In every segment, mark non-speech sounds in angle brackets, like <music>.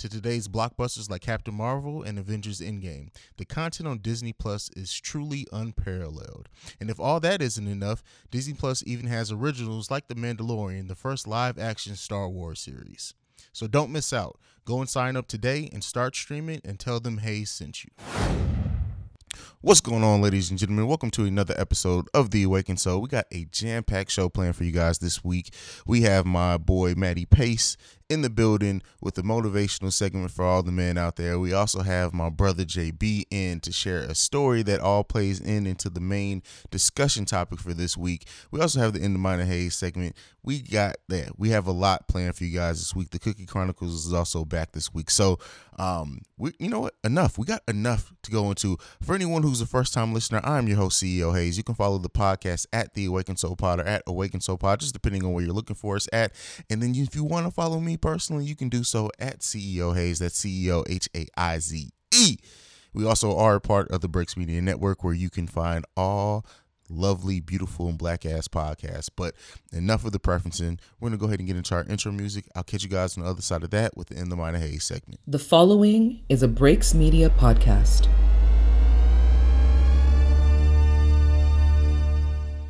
to today's blockbusters like Captain Marvel and Avengers Endgame. The content on Disney Plus is truly unparalleled. And if all that isn't enough, Disney Plus even has originals like The Mandalorian, the first live action Star Wars series. So don't miss out. Go and sign up today and start streaming and tell them Haize sent you. What's going on, ladies and gentlemen? Welcome to another episode of The Awakened Soul. We got a jam packed show planned for you guys this week. We have my boy Matty Pace in the building with a motivational segment for all the men out there. We also have my brother JB in to share a story that all plays in into the main discussion topic for this week. We also have the In the Mind of Haize segment. We got that. We have a lot planned for you guys this week. The Cookie Chronicles is also back this week. So, um, we you know what? Enough. We got enough to go into. For anyone who's a first time listener, I'm your host CEO Haize. You can follow the podcast at the Awakened Soul Pod or at Awakened Soul Pod, just depending on where you're looking for us at. And then if you want to follow me personally, you can do so at CEO Haize. That's CEO H A I Z E. We also are a part of the Breaks Media Network where you can find all lovely, beautiful, and black ass podcasts. But enough of the preferencing. We're going to go ahead and get into our intro music. I'll catch you guys on the other side of that with the the Mind of Haize segment. The following is a Breaks Media podcast.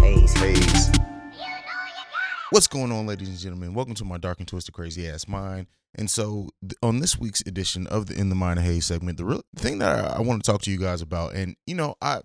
Hey, Haize, Haize. Haize. What's going on, ladies and gentlemen? Welcome to my dark and twisted, crazy ass mind. And so, th- on this week's edition of the In the Mind of Haize segment, the real thing that I, I want to talk to you guys about, and you know, I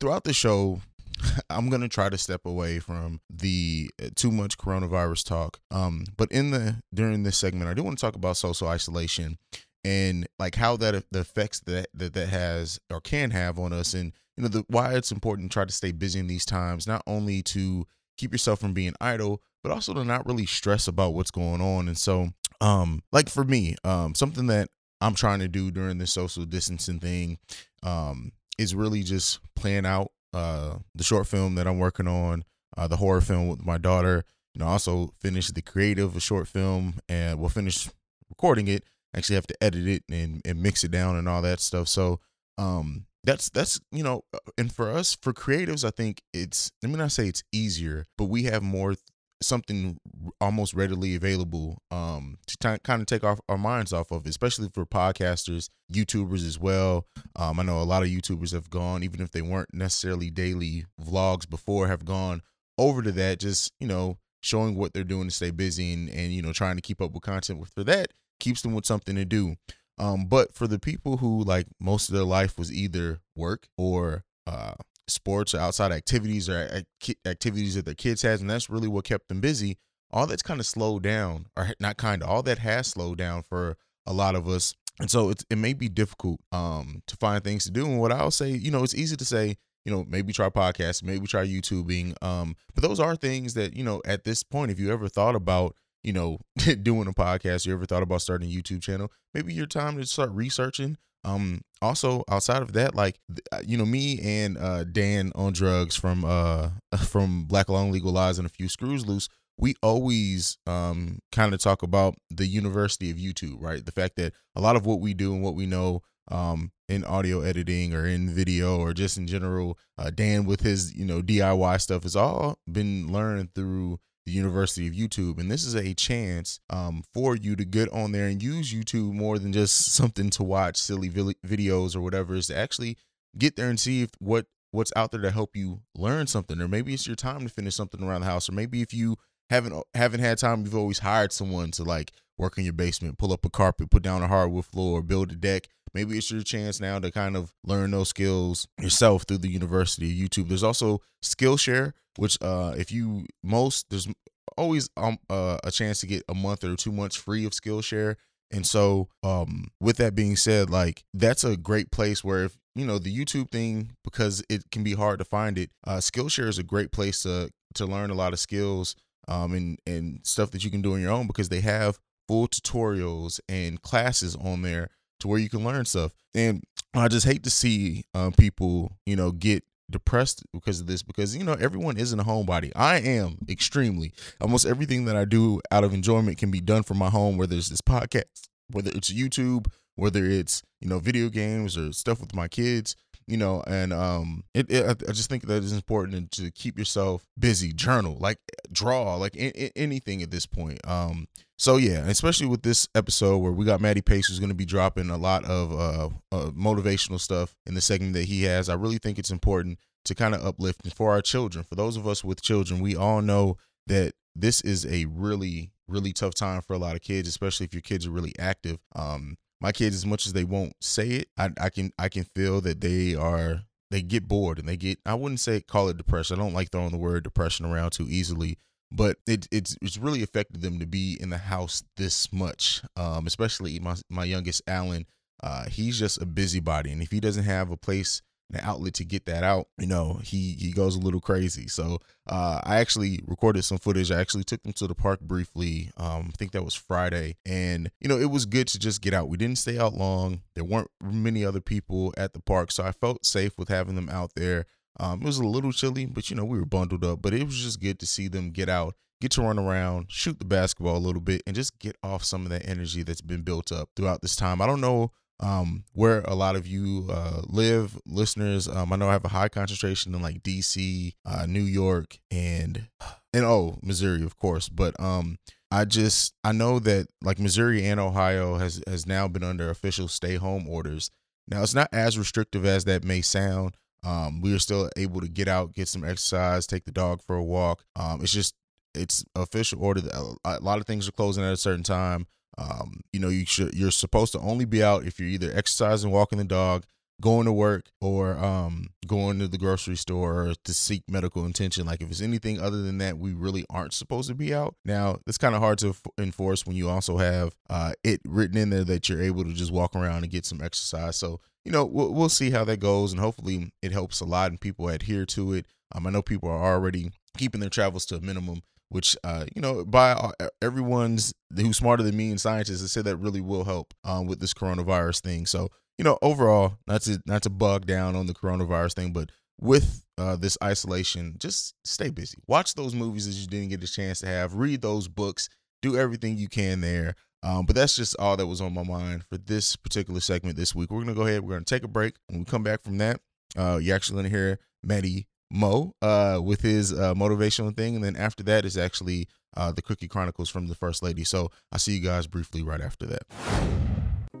throughout the show, <laughs> I'm gonna try to step away from the uh, too much coronavirus talk. Um, but in the during this segment, I do want to talk about social isolation and like how that the effects that that that has or can have on us, and you know, the why it's important to try to stay busy in these times, not only to keep yourself from being idle, but also to not really stress about what's going on. And so, um, like for me, um, something that I'm trying to do during this social distancing thing, um, is really just plan out uh the short film that I'm working on, uh, the horror film with my daughter. You know, also finish the creative a short film, and we'll finish recording it. Actually, have to edit it and, and mix it down and all that stuff. So, um, that's that's you know, uh, and for us for creatives, I think it's. Let me not say it's easier, but we have more something almost readily available um to t- kind of take off our minds off of especially for podcasters youtubers as well um i know a lot of youtubers have gone even if they weren't necessarily daily vlogs before have gone over to that just you know showing what they're doing to stay busy and, and you know trying to keep up with content for that keeps them with something to do um but for the people who like most of their life was either work or uh sports or outside activities or ac- activities that their kids has and that's really what kept them busy all that's kind of slowed down or not kind of all that has slowed down for a lot of us. And so it's, it may be difficult um to find things to do. And what i'll say you know it's easy to say you know maybe try podcasts maybe try youtubing um but those are things that you know at this point if you ever thought about you know <laughs> doing a podcast you ever thought about starting a youtube channel? Maybe your time to start researching. Um also outside of that like uh, you know me and uh dan on drugs from uh <laughs> from black long legal lies and a few screws loose we always um kind of talk about the university of youtube right? The fact that a lot of what we do and what we know um in audio editing or in video or just in general uh dan with his you know diy stuff has all been learned through the University of YouTube. And this is a chance um, for you to get on there and use YouTube more than just <laughs> something to watch silly vi- videos or whatever, is to actually get there and see if what what's out there to help you learn something. Or maybe it's your time to finish something around the house. Or maybe if you haven't haven't had time, you've always hired someone to like work in your basement, pull up a carpet, put down a hardwood floor, build a deck. Maybe it's your chance now to kind of learn those skills yourself through the University YouTube. There's also Skillshare, which uh if you most there's always um uh, a chance to get a month or two months free of Skillshare. And so, um, with that being said, like that's a great place where if you know the YouTube thing, because it can be hard to find it, uh, Skillshare is a great place to to learn a lot of skills, um, and and stuff that you can do on your own because they have full tutorials and classes on there to where you can learn stuff. And I just hate to see uh, people, you know, get depressed because of this because you know everyone isn't a homebody. I am extremely. Almost everything that i do out of enjoyment can be done from my home whether it's this podcast whether it's youtube whether it's you know video games or stuff with my kids you know and um it, it i just think that it's important to keep yourself busy. Journal like draw like in, in, anything at this point. Um so yeah especially with this episode where we got Matty pace who's going to be dropping a lot of uh, uh motivational stuff in the segment that he has i really think it's important to kind of uplift for our children for those of us with children we all know that this is a really really tough time for a lot of kids especially if your kids are really active. Um my kids as much as they won't say it I, I can i can feel that they are they get bored and they get i wouldn't say call it depression i don't like throwing the word depression around too easily but it, it's it's really affected them to be in the house this much um especially my my youngest alan uh he's just a busybody and if he doesn't have a place an outlet to get that out you know he he goes a little crazy. So uh i actually recorded some footage. I actually took them to the park briefly. Um i think that was friday. And you know it was good to just get out. We didn't stay out long. There weren't many other people at the park so i felt safe with having them out there. Um it was a little chilly but you know we were bundled up. But it was just good to see them get out get to run around shoot the basketball a little bit and just get off some of that energy that's been built up throughout this time. I don't know um, where a lot of you uh, live, listeners. Um, I know I have a high concentration in like DC, uh, New York, and and oh, Missouri, of course. But um, I just I know that like Missouri and Ohio has has now been under official stay home orders. Now it's not as restrictive as that may sound. Um, we are still able to get out, get some exercise, take the dog for a walk. Um, it's just it's official order. That a lot of things are closing at a certain time. Um, you know, you should you're supposed to only be out if you're either exercising, walking the dog, going to work, or um, going to the grocery store or to seek medical attention. Like if it's anything other than that, we really aren't supposed to be out. Now, it's kind of hard to enforce when you also have uh, it written in there that you're able to just walk around and get some exercise. So you know, we'll, we'll see how that goes, and hopefully it helps a lot and people adhere to it. Um, I know people are already keeping their travels to a minimum which uh, you know by everyone's who's smarter than me and scientists have said that really will help um, with this coronavirus thing. So you know overall, not to not to bug down on the coronavirus thing, but with uh, this isolation, just stay busy. Watch those movies that you didn't get a chance to have. Read those books. Do everything you can there. Um, but that's just all that was on my mind for this particular segment this week. We're gonna go ahead. We're gonna take a break. When we come back from that, uh, you're actually gonna hear Matty Mo uh, with his uh, motivational thing, and then after that is actually uh, the Cookie Chronicles from the First Lady. So I'll see you guys briefly right after that.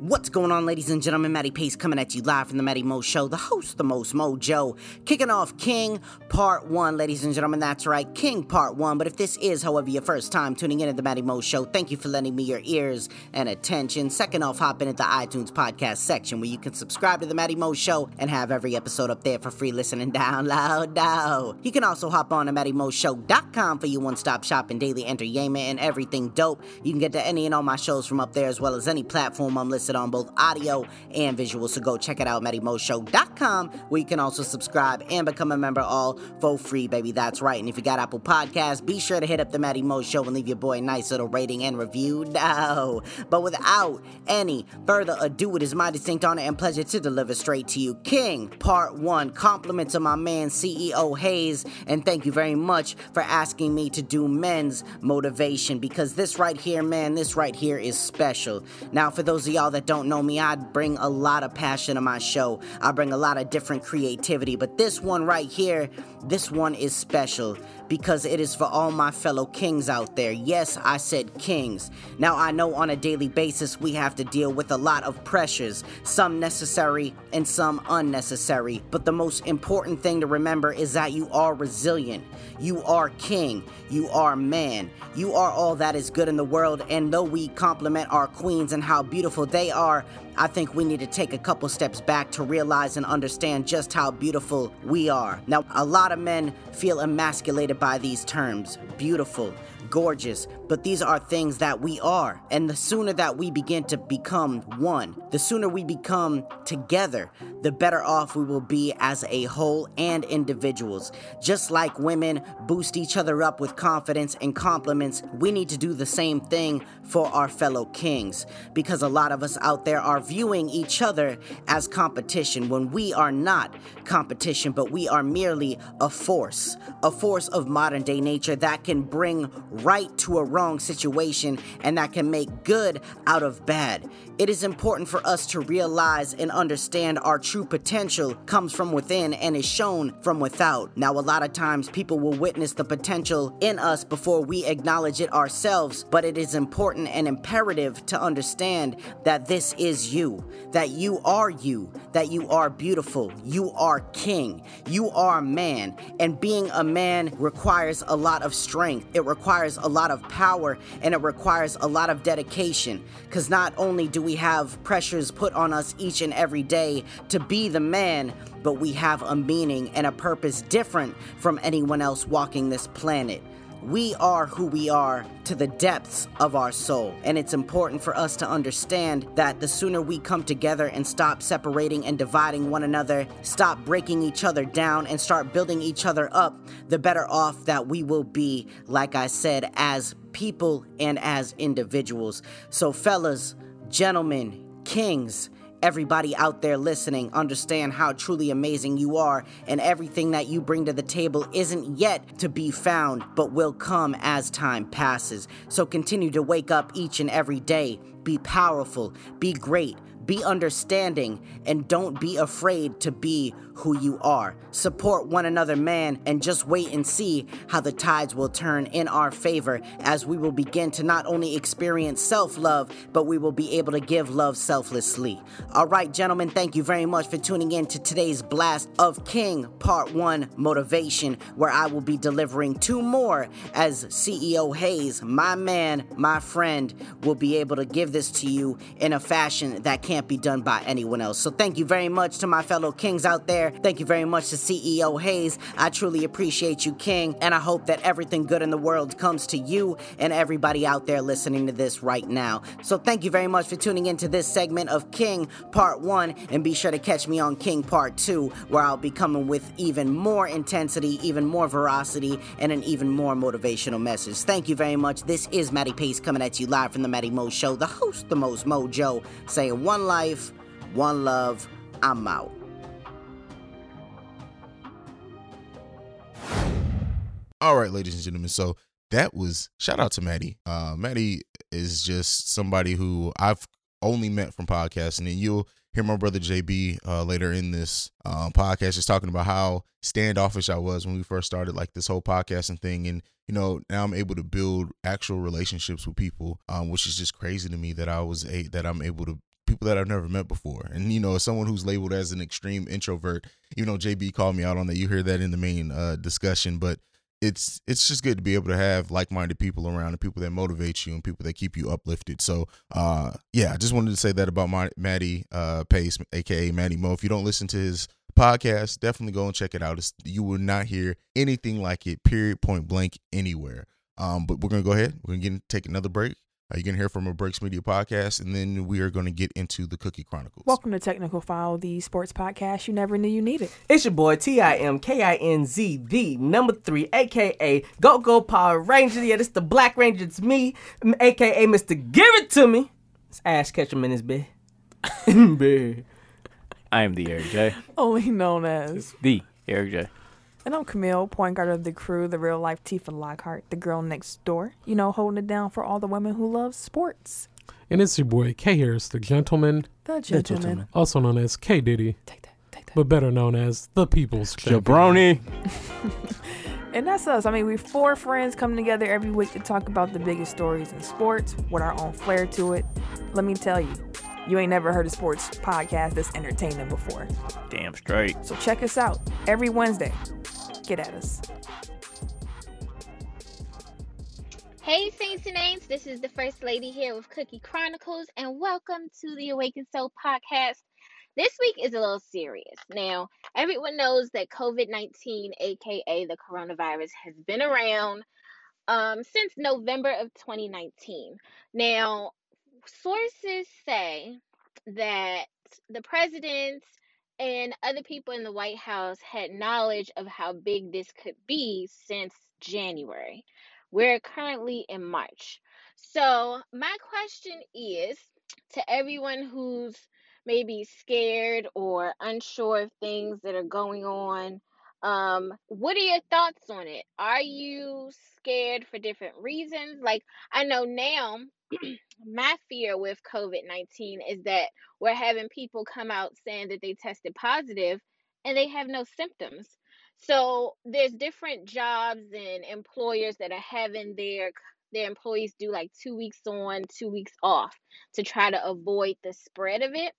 What's going on, ladies and gentlemen? Matty Pace coming at you live from the Matty Mo Show, the host, the most mojo. Kicking off King Part 1, ladies and gentlemen. That's right, King Part 1. But if this is, however, your first time tuning in to the Matty Mo Show, thank you for lending me your ears and attention. Second off, hop in at the iTunes podcast section where you can subscribe to the Matty Mo Show and have every episode up there for free listening download. <laughs> Now. You can also hop on to MattyMoShow.com for your one stop shop and daily entertainment and everything dope. You can get to any and all my shows from up there as well as any platform I'm listed on both audio and visual. So go check it out, MattyMoShow.com, where you can also subscribe and become a member all for free, baby. That's right. And if you got Apple Podcasts, be sure to hit up the Matty Mo Show and leave your boy a nice little rating and review. No. But without any further ado, it is my distinct honor and pleasure to deliver straight to you King Part 1. Compliments to my man CEO Haize. And thank you very much for asking me to do men's motivation because this right here, man, this right here is special. Now, for those of y'all that don't know me, I bring a lot of passion to my show. I bring a lot of different creativity, but this one right here, this one is special because it is for all my fellow kings out there. Yes, I said kings. Now, I know on a daily basis we have to deal with a lot of pressures, some necessary and some unnecessary. But the most important thing to remember is that you are resilient. You are king. You are man. You are all that is good in the world. And though we compliment our queens and how beautiful they are, I think we need to take a couple steps back to realize and understand just how beautiful we are. Now, a lot of men feel emasculated by these terms beautiful, gorgeous, but these are things that we are. And the sooner that we begin to become one, the sooner we become together, the better off we will be as a whole and individuals. Just like women boost each other up with confidence and compliments, we need to do the same thing for our fellow kings. Because a lot of us out there are viewing each other as competition when we are not competition, but we are merely a force, a force of modern day nature that can bring right to a wrong situation and that can make good out of bad. It is important for us to realize and understand our true potential comes from within and is shown from without. Now, a lot of times people will witness the potential in us before we acknowledge it ourselves, but it is important and imperative to understand that this is you, that you are you, that you are beautiful, you are king, you are man, and being a man requires a lot of strength, it requires a lot of power, and it requires a lot of dedication. Because not only do we have pressures put on us each and every day to be the man, but we have a meaning and a purpose different from anyone else walking this planet. We are who we are to the depths of our soul. And it's important for us to understand that the sooner we come together and stop separating and dividing one another, stop breaking each other down, and start building each other up, the better off that we will be, like I said, as people and as individuals. So, fellas, gentlemen, kings, everybody out there listening understand how truly amazing you are, and everything that you bring to the table isn't yet to be found, but will come as time passes. So continue to wake up each and every day. Be powerful, be great, be understanding, and don't be afraid to be who you are. Support one another, man, and just wait and see how the tides will turn in our favor as we will begin to not only experience self love, but we will be able to give love selflessly. All right, gentlemen, thank you very much for tuning in to today's Blast of King Part 1 Motivation, where I will be delivering two more as CEO Haize, my man, my friend, will be able to give this to you in a fashion that can't be done by anyone else. So thank you very much to my fellow kings out there. Thank you very much to CEO Haize. I truly appreciate you, King, and I hope that everything good in the world comes to you and everybody out there listening to this right now. So thank you very much for tuning into this segment of King Part 1, and be sure to catch me on King Part 2, where I'll be coming with even more intensity, even more veracity, and an even more motivational message. Thank you very much. This is Matty Pace coming at you live from the Matty Mo Show, the host, the most mojo, saying one life, one love, I'm out. All right, ladies and gentlemen. So that was shout out to Matty. Uh, Matty is just somebody who I've only met from podcasting, and you'll hear my brother JB uh, later in this um, podcast just talking about how standoffish I was when we first started like this whole podcasting thing, and you know now I'm able to build actual relationships with people, um, which is just crazy to me that I was a that I'm able to people that I've never met before. And you know, as someone who's labeled as an extreme introvert, you know, JB called me out on that. You hear that in the main uh, discussion, but it's it's just good to be able to have like-minded people around and people that motivate you and people that keep you uplifted. So, uh, yeah, I just wanted to say that about my Matty uh, Pace, aka Matty Mo. If you don't listen to his podcast, definitely go and check it out. It's, you will not hear anything like it. Period. Point blank. Anywhere. Um, but we're gonna go ahead. We're gonna get, take another break. Uh, you're gonna hear from a Breaks Media podcast, and then we are gonna get into the Cookie Chronicles. Welcome to Technical Foul, the sports podcast you never knew you needed. It's your boy T I M K I N Z, the number three, aka Go Go Power Ranger. Yeah, this the Black Ranger. It's me, aka Mr. Give It To Me. It's Ash Ketchum in his bed. <laughs> bed. I am the Eric J. Only known as. The Eric J. And I'm Camille, point guard of the crew, the real life Tifa Lockhart, the girl next door. You know, holding it down for all the women who love sports. And it's your boy K Harris, the gentleman, The gentleman. also known as K Diddy, Take that, take that. but better known as the People's Jabroni. <laughs> And that's us. I mean, we're four friends coming together every week to talk about the biggest stories in sports with our own flair to it. Let me tell you, you ain't never heard a sports podcast that's entertaining before. Damn straight. So check us out every Wednesday. Get at us. Hey, Saints and Aints, this is the First Lady here with Cookie Chronicles, and welcome to the Awakened Soul podcast. This week is a little serious. Now, everyone knows that COVID 19, aka the coronavirus, has been around um, since November of 2019. Now, sources say that the president and other people in the White House had knowledge of how big this could be since January. We're currently in March. So, my question is to everyone who's maybe scared or unsure of things that are going on, um, what are your thoughts on it? Are you scared for different reasons? Like, I know now <clears throat> my fear with COVID 19 is that we're having people come out saying that they tested positive and they have no symptoms. So there's different jobs and employers that are having their their employees do like two weeks on, two weeks off to try to avoid the spread of it.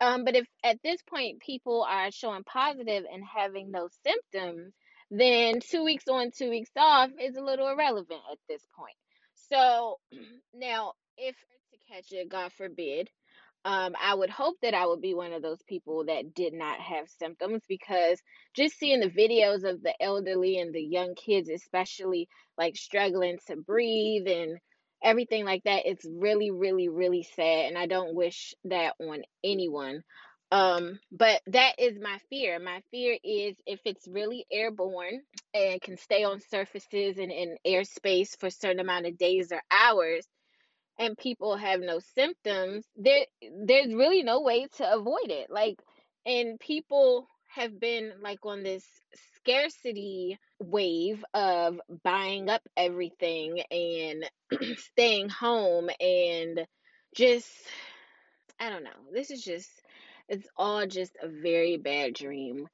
Um, but if at this point people are showing positive and having no symptoms, then two weeks on, two weeks off is a little irrelevant at this point. So <clears throat> now, if to catch it, God forbid, um, I would hope that I would be one of those people that did not have symptoms because just seeing the videos of the elderly and the young kids, especially like struggling to breathe and everything like that, it's really, really, really sad. And I don't wish that on anyone. Um, but that is my fear. My fear is if it's really airborne and can stay on surfaces and in airspace for a certain amount of days or hours, and people have no symptoms, there there's really no way to avoid it. Like and people have been like on this scarcity wave of buying up everything and <clears throat> staying home and just I don't know. This is just it's all just a very bad dream.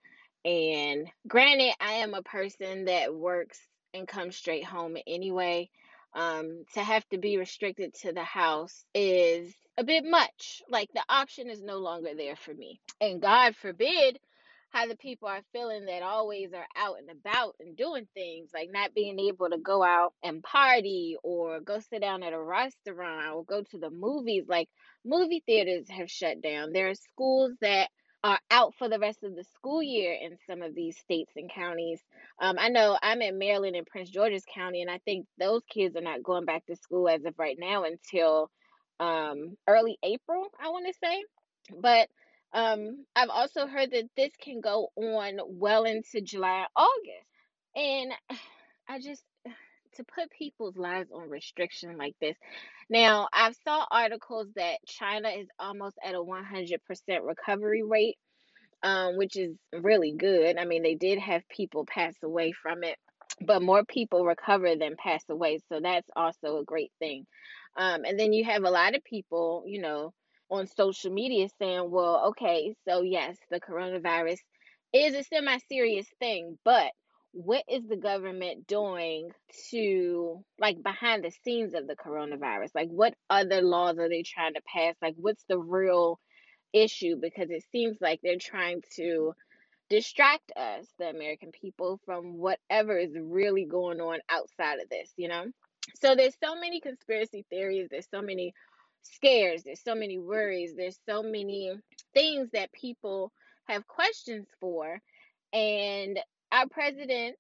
And granted, I am a person that works and comes straight home anyway um, to have to be restricted to the house is a bit much. Like the option is no longer there for me. And God forbid how the people are feeling that always are out and about and doing things, like not being able to go out and party or go sit down at a restaurant or go to the movies. Like movie theaters have shut down. There are schools that are out for the rest of the school year in some of these states and counties. Um, I know I'm in Maryland and Prince George's County, and I think those kids are not going back to school as of right now until um, early April, I want to say. But um, I've also heard that this can go on well into July, August. And <sighs> I just, <sighs> to put people's lives on restriction like this. Now, I've saw articles that China is almost at a 100% recovery rate, um, which is really good. I mean, they did have people pass away from it, but more people recover than pass away. So that's also a great thing. Um, and then you have a lot of people, you know, on social media saying, well, okay, so yes, the coronavirus is a semi serious thing, but what is the government doing to like behind the scenes of the coronavirus? Like what other laws are they trying to pass? Like what's the real issue? Because it seems like they're trying to distract us, the American people, from whatever is really going on outside of this, you know? So there's so many conspiracy theories, there's so many scares, there's so many worries, there's so many things that people have questions for. And our president,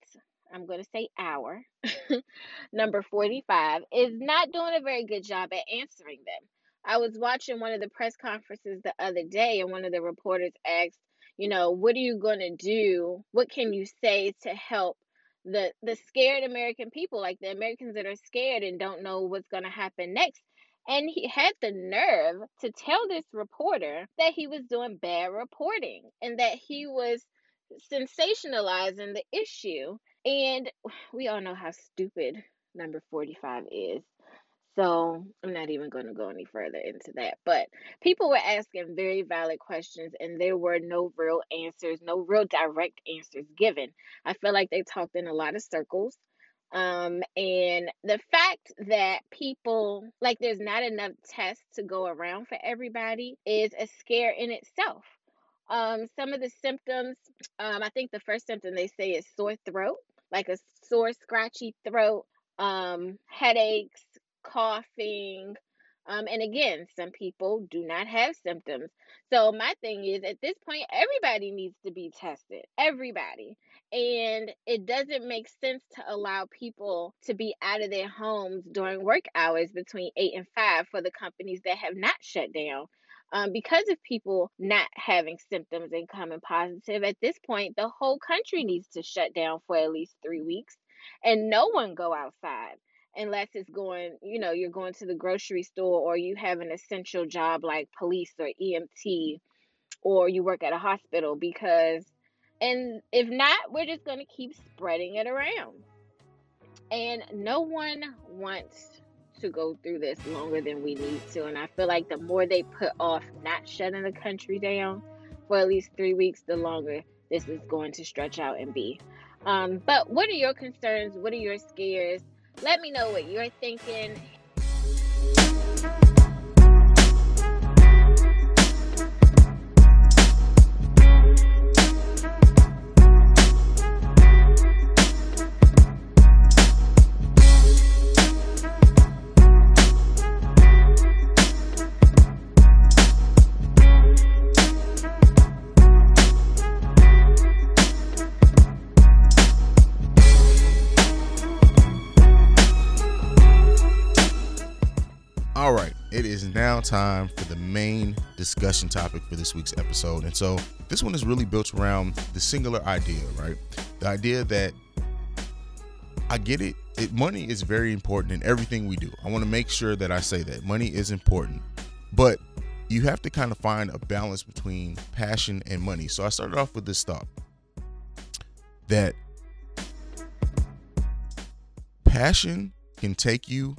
I'm going to say our, <laughs> number 45, is not doing a very good job at answering them. I was watching one of the press conferences the other day, and one of the reporters asked, you know, what are you going to do? What can you say to help the the scared American people, like the Americans that are scared and don't know what's going to happen next? And he had the nerve to tell this reporter that he was doing bad reporting and that he was sensationalizing the issue. And we all know how stupid number 45 is. So I'm not even going to go any further into that. But people were asking very valid questions, and there were no real answers, no real direct answers given. I feel like they talked in a lot of circles. Um, and the fact that people like there's not enough tests to go around for everybody is a scare in itself. Um, some of the symptoms, um, I think the first symptom they say is sore throat, like a sore, scratchy throat, um, headaches, coughing. Um, and again, some people do not have symptoms. So my thing is at this point, everybody needs to be tested. Everybody. And it doesn't make sense to allow people to be out of their homes during work hours between eight and five for the companies that have not shut down. Um, because of people not having symptoms and coming positive, at this point, the whole country needs to shut down for at least three weeks and no one go outside unless it's going, you know, you're going to the grocery store or you have an essential job like police or EMT or you work at a hospital because and if not, we're just going to keep spreading it around. And no one wants to go through this longer than we need to. And I feel like the more they put off not shutting the country down for at least three weeks, the longer this is going to stretch out and be. Um, but what are your concerns? What are your scares? Let me know what you're thinking. Time for the main discussion topic for this week's episode. And so this one is really built around the singular idea, right? The idea that I get it, it money is very important in everything we do. I want to make sure that I say that money is important. But you have to kind of find a balance between passion and money. So I started off with this thought that passion can take you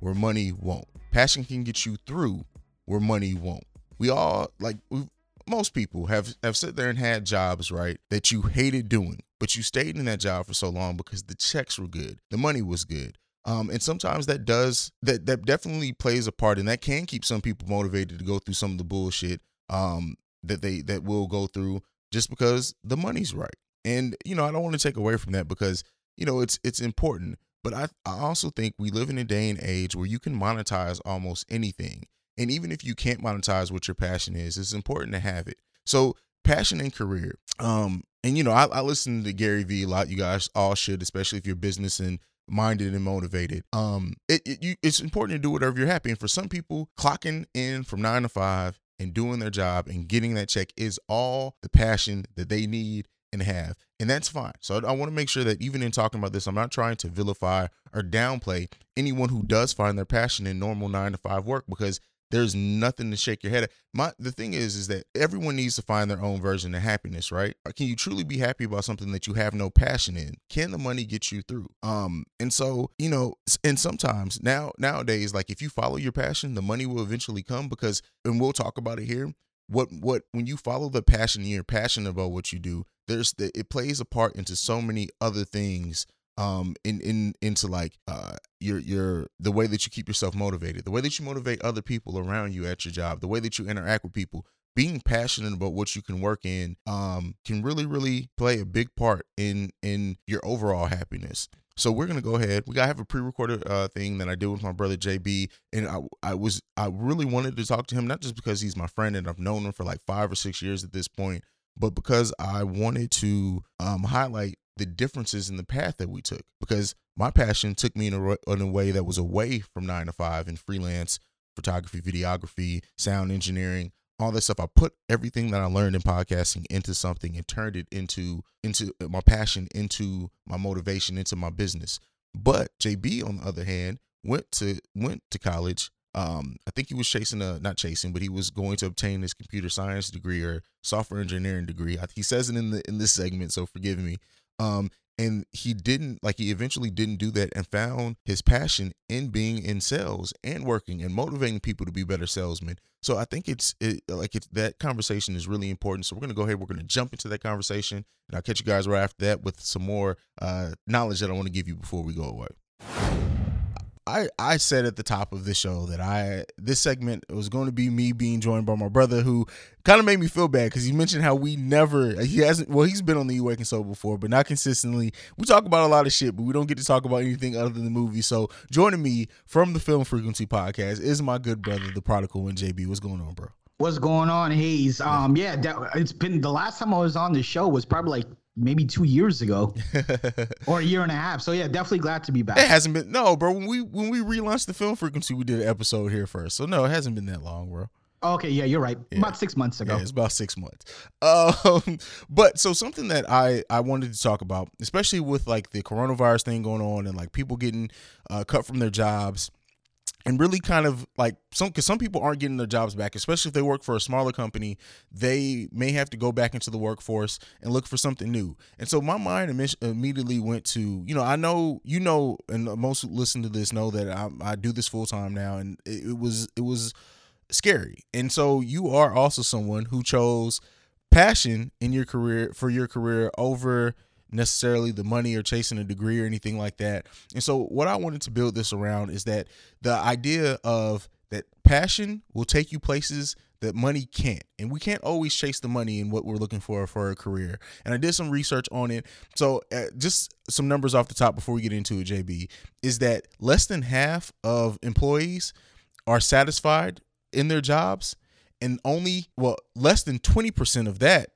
where money won't. Passion can get you through where money won't. We all like we most people have have sit there and had jobs, right, that you hated doing, but you stayed in that job for so long because the checks were good, the money was good. Um, and sometimes that does that that definitely plays a part, and that can keep some people motivated to go through some of the bullshit um that they that will go through just because the money's right. And you know, I don't want to take away from that because you know it's it's important. But I, I also think we live in a day and age where you can monetize almost anything. And even if you can't monetize what your passion is, it's important to have it. So passion and career. Um, and you know, I, I listen to Gary Vee a lot. You guys all should, especially if you're business and minded and motivated. Um, it, it you, it's important to do whatever you're happy. And for some people, clocking in from nine to five and doing their job and getting that check is all the passion that they need and have. And that's fine. So I want to make sure that even in talking about this, I'm not trying to vilify or downplay anyone who does find their passion in normal nine to five work because there's nothing to shake your head at. My the thing is is that everyone needs to find their own version of happiness, right? Can you truly be happy about something that you have no passion in? Can the money get you through? Um and so, you know, and sometimes now nowadays like if you follow your passion, the money will eventually come because and we'll talk about it here. What what when you follow the passion you're passionate about what you do, there's the, it plays a part into so many other things um in in into like uh your your the way that you keep yourself motivated the way that you motivate other people around you at your job the way that you interact with people being passionate about what you can work in um can really really play a big part in in your overall happiness so we're gonna go ahead. We gotta have a pre-recorded uh, thing that I did with my brother JB, and I I was I really wanted to talk to him not just because he's my friend and I've known him for like five or six years at this point, but because I wanted to um, highlight the differences in the path that we took. Because my passion took me in a, in a way that was away from nine to five and freelance photography, videography, sound engineering, all that stuff. I put everything that I learned in podcasting into something and turned it into into my passion, into my motivation, into my business. But JB, on the other hand, went to went to college um i think he was chasing a not chasing but he was going to obtain his computer science degree or software engineering degree he says it in the in this segment so forgive me um and he didn't like he eventually didn't do that and found his passion in being in sales and working and motivating people to be better salesmen. So I think it's it, like it's that conversation is really important. So we're gonna go ahead. We're gonna jump into that conversation, and I'll catch you guys right after that with some more uh, knowledge that I want to give you before we go away. I, I said at the top of the show that I this segment was going to be me being joined by my brother who kind of made me feel bad because he mentioned how we never he hasn't well he's been on the Awakened Soul before but not consistently. We talk about a lot of shit but we don't get to talk about anything other than the movie. So joining me from the Film Frequency podcast is my good brother the prodigal and JB what's going on bro? What's going on, Haize? Um, yeah, that, it's been the last time I was on the show was probably like maybe two years ago <laughs> or a year and a half. So yeah, definitely glad to be back. It hasn't been no, bro. When we when we relaunched the film frequency, we did an episode here first. So no, it hasn't been that long, bro. Okay, yeah, you're right. Yeah. About six months ago. Yeah, it's about six months. Um, <laughs> but so something that I I wanted to talk about, especially with like the coronavirus thing going on and like people getting uh, cut from their jobs and really kind of like some because some people aren't getting their jobs back especially if they work for a smaller company. They may have to go back into the workforce and look for something new. And so my mind imme- immediately went to you know i know you know and most listen to this know that i, I do this full time now and it, it was it was scary. And so you are also someone who chose passion in your career for your career over necessarily the money or chasing a degree or anything like that. And so what I wanted to build this around is that the idea of that passion will take you places that money can't. And we can't always chase the money in what we're looking for for a career. And I did some research on it. So uh, just some numbers off the top before we get into it, JB, is that less than half of employees are satisfied in their jobs and only well less than 20% of that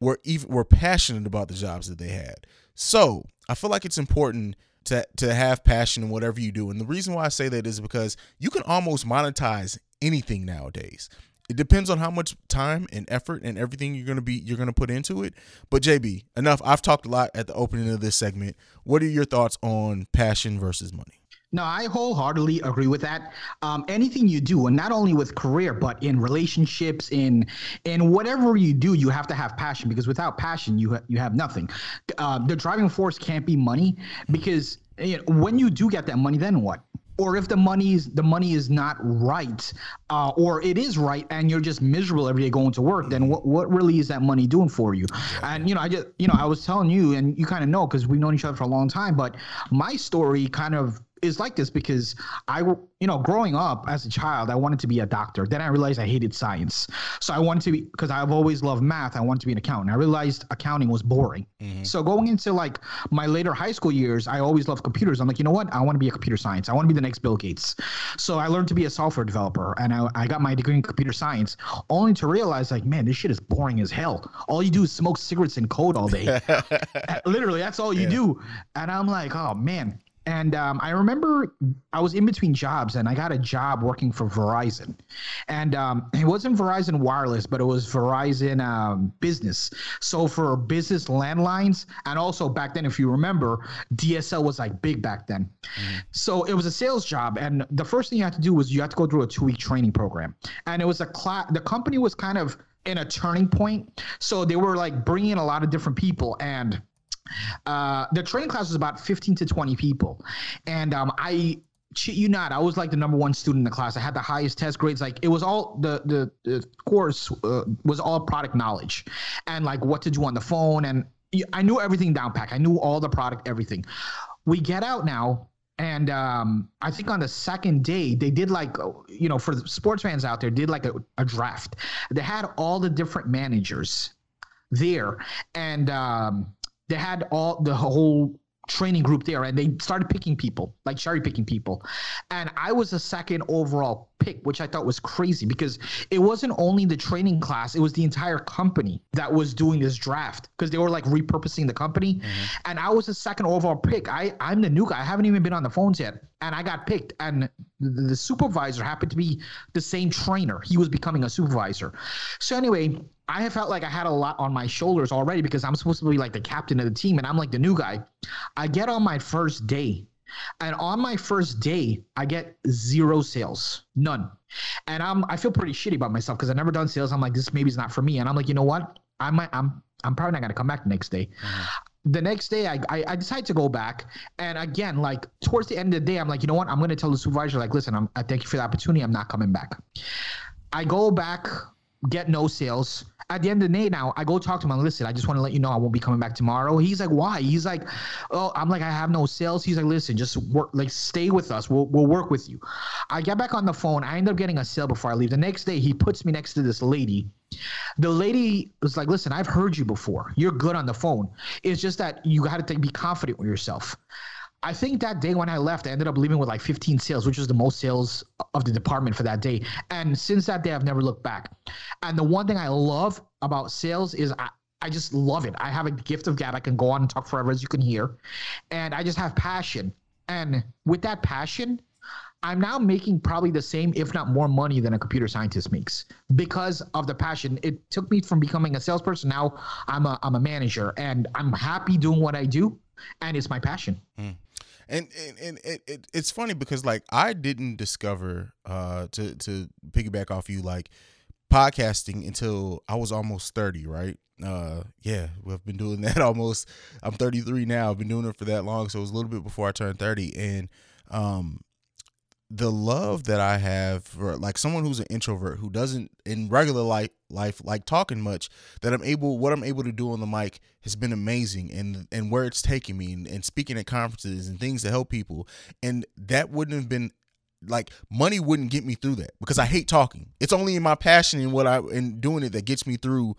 were even were passionate about the jobs that they had. So I feel like it's important to to have passion in whatever you do. And the reason why I say that is because you can almost monetize anything nowadays. It depends on how much time and effort and everything you're gonna be you're gonna put into it. But JB, enough. I've talked a lot at the opening of this segment. What are your thoughts on passion versus money? No, I wholeheartedly agree with that. Um, anything you do, and not only with career, but in relationships, in in whatever you do, you have to have passion because without passion, you ha- you have nothing. Uh, the driving force can't be money because you know, when you do get that money, then what? Or if the money is the money is not right, uh, or it is right, and you're just miserable every day going to work, then what what really is that money doing for you? And you know, I just you know, I was telling you, and you kind of know because we've known each other for a long time, but my story kind of is like this because I, you know, growing up as a child, I wanted to be a doctor. Then I realized I hated science. So I wanted to be, because I've always loved math, I wanted to be an accountant. I realized accounting was boring. Mm-hmm. So going into like my later high school years, I always loved computers. I'm like, you know what? I want to be a computer science. I want to be the next Bill Gates. So I learned to be a software developer and I, I got my degree in computer science, only to realize like, man, this shit is boring as hell. All you do is smoke cigarettes and code all day. <laughs> Literally, that's all you Yeah. do. And I'm like, oh man. And um, I remember I was in between jobs and I got a job working for Verizon. And um, it wasn't Verizon Wireless, but it was Verizon um, Business. So for business landlines, and also back then, if you remember, DSL was like big back then. So it was a sales job. And the first thing you had to do was you had to go through a two week training program. And it was a class, the company was kind of in a turning point. So they were like bringing in a lot of different people. And uh, the training class was about 15 to 20 people. And um, I cheat you not, I was like the number one student in the class. I had the highest test grades. Like it was all the the, the course uh, was all product knowledge and like what to do on the phone. And I knew everything down pack. I knew all the product, everything. We get out now. And um, I think on the second day, they did like, you know, for the sports fans out there, did like a, a draft. They had all the different managers there. And um, they had all the whole training group there and they started picking people like cherry picking people. And i was the second overall pick which i thought was crazy because it wasn't only the training class it was the entire company that was doing this draft because they were like repurposing the company. Mm-hmm. And i was the second overall pick. I i'm the new guy. I haven't even been on the phones yet. And i got picked. And the, the supervisor happened to be the same trainer. He was becoming a supervisor. So anyway I have felt like I had a lot on my shoulders already because I'm supposed to be like the captain of the team and I'm like the new guy. I get on my first day, and on my first day, I get zero sales, none. And I'm I feel pretty shitty about myself because I've never done sales. I'm like, this maybe is not for me. And I'm like, you know what? I might I'm I'm probably not gonna come back the next day. Mm-hmm. the next day I, I I decide to go back and again like towards the end of the day I'm like you know what I'm gonna tell the supervisor like listen I'm I thank you for the opportunity I'm not coming back. I go back get no sales. At the end of the day now I go talk to him and listen I just want to let you know I won't be coming back tomorrow. He's like why? He's like oh I'm like I have no sales. He's like listen just work like stay with us. We'll we'll work with you. I get back on the phone. I end up getting a sale before I leave. The next day he puts me next to this lady the lady was like, "Listen, I've heard you before. You're good on the phone. It's just that you got to be confident with yourself." I think that day when I left, I ended up leaving with like 15 sales, which was the most sales of the department for that day. And since that day, I've never looked back. And the one thing I love about sales is I, I just love it. I have a gift of gab. I can go on and talk forever, as you can hear. And I just have passion. And with that passion, I'm now making probably the same, if not more money than a computer scientist makes because of the passion. It took me from becoming a salesperson. Now I'm a, I'm a manager and I'm happy doing what I do. And it's my passion. Hmm. And and, and it, it, it's funny because like I didn't discover uh to to piggyback off you like podcasting until I was almost 30, right? Uh yeah, we've been doing <laughs> that almost I'm 33 now. I've been doing it for that long, so it was a little bit before I turned 30 and um the love that I have for like someone who's an introvert who doesn't in regular life life like talking much that I'm able what I'm able to do on the mic has been amazing and and where it's taking me and, and speaking at conferences and things to help people and that wouldn't have been like money wouldn't get me through that because I hate talking. It's only in my passion and what I and doing it that gets me through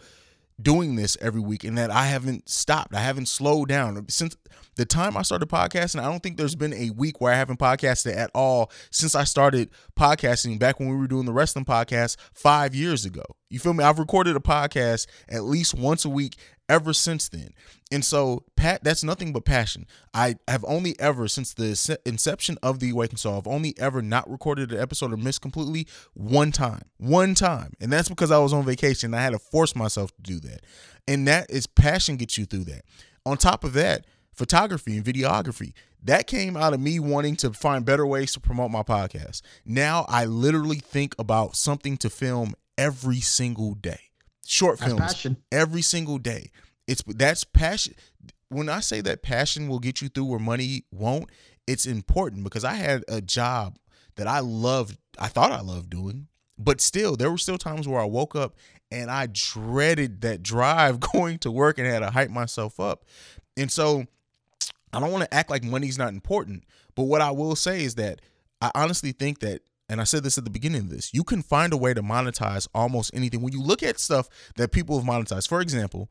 doing this every week and that I haven't stopped. I haven't slowed down since the time I started podcasting. I don't think there's been a week where I haven't podcasted at all since I started podcasting back when we were doing the wrestling podcast 5 years ago. You feel me? I've recorded a podcast at least once a week ever since then. And so, Pat, that's nothing but passion. I have only ever, since the inception of the Awaken Soul, I've only ever not recorded an episode or missed completely one time. One time. And that's because I was on vacation. I had to force myself to do that. And that is passion gets you through that. On top of that, photography and videography. That came out of me wanting to find better ways to promote my podcast. Now I literally think about something to film every single day. Short That's films passion. every single day. It's that's passion. When I say that passion will get you through where money won't, it's important because I had a job that I loved. I thought I loved doing, but still, there were still times where I woke up and I dreaded that drive <laughs> going to work and had to hype myself up. And so I don't want to act like money's not important, but what I will say is that I honestly think that and I said this at the beginning of this, you can find a way to monetize almost anything. When you look at stuff that people have monetized, for example,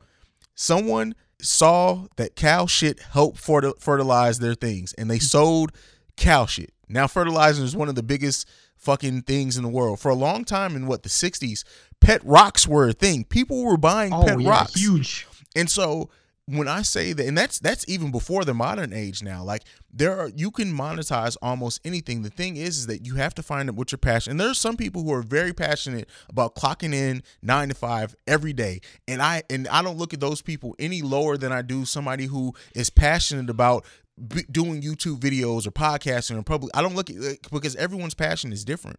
someone saw that cow shit helped fertilize their things and they sold cow shit. Now, fertilizer is one of the biggest fucking things in the world. For a long time in what the 60s, pet rocks were a thing. People were buying Oh, pet yeah, rocks. huge. And so when I say that, and that's that's even before the modern age now. Like there are you can monetize almost anything. The thing is, is that you have to find what your passion. And there's some people who are very passionate about clocking in nine to five every day. And I and I don't look at those people any lower than I do somebody who is passionate about b- doing YouTube videos or podcasting or public. I don't look at because everyone's passion is different.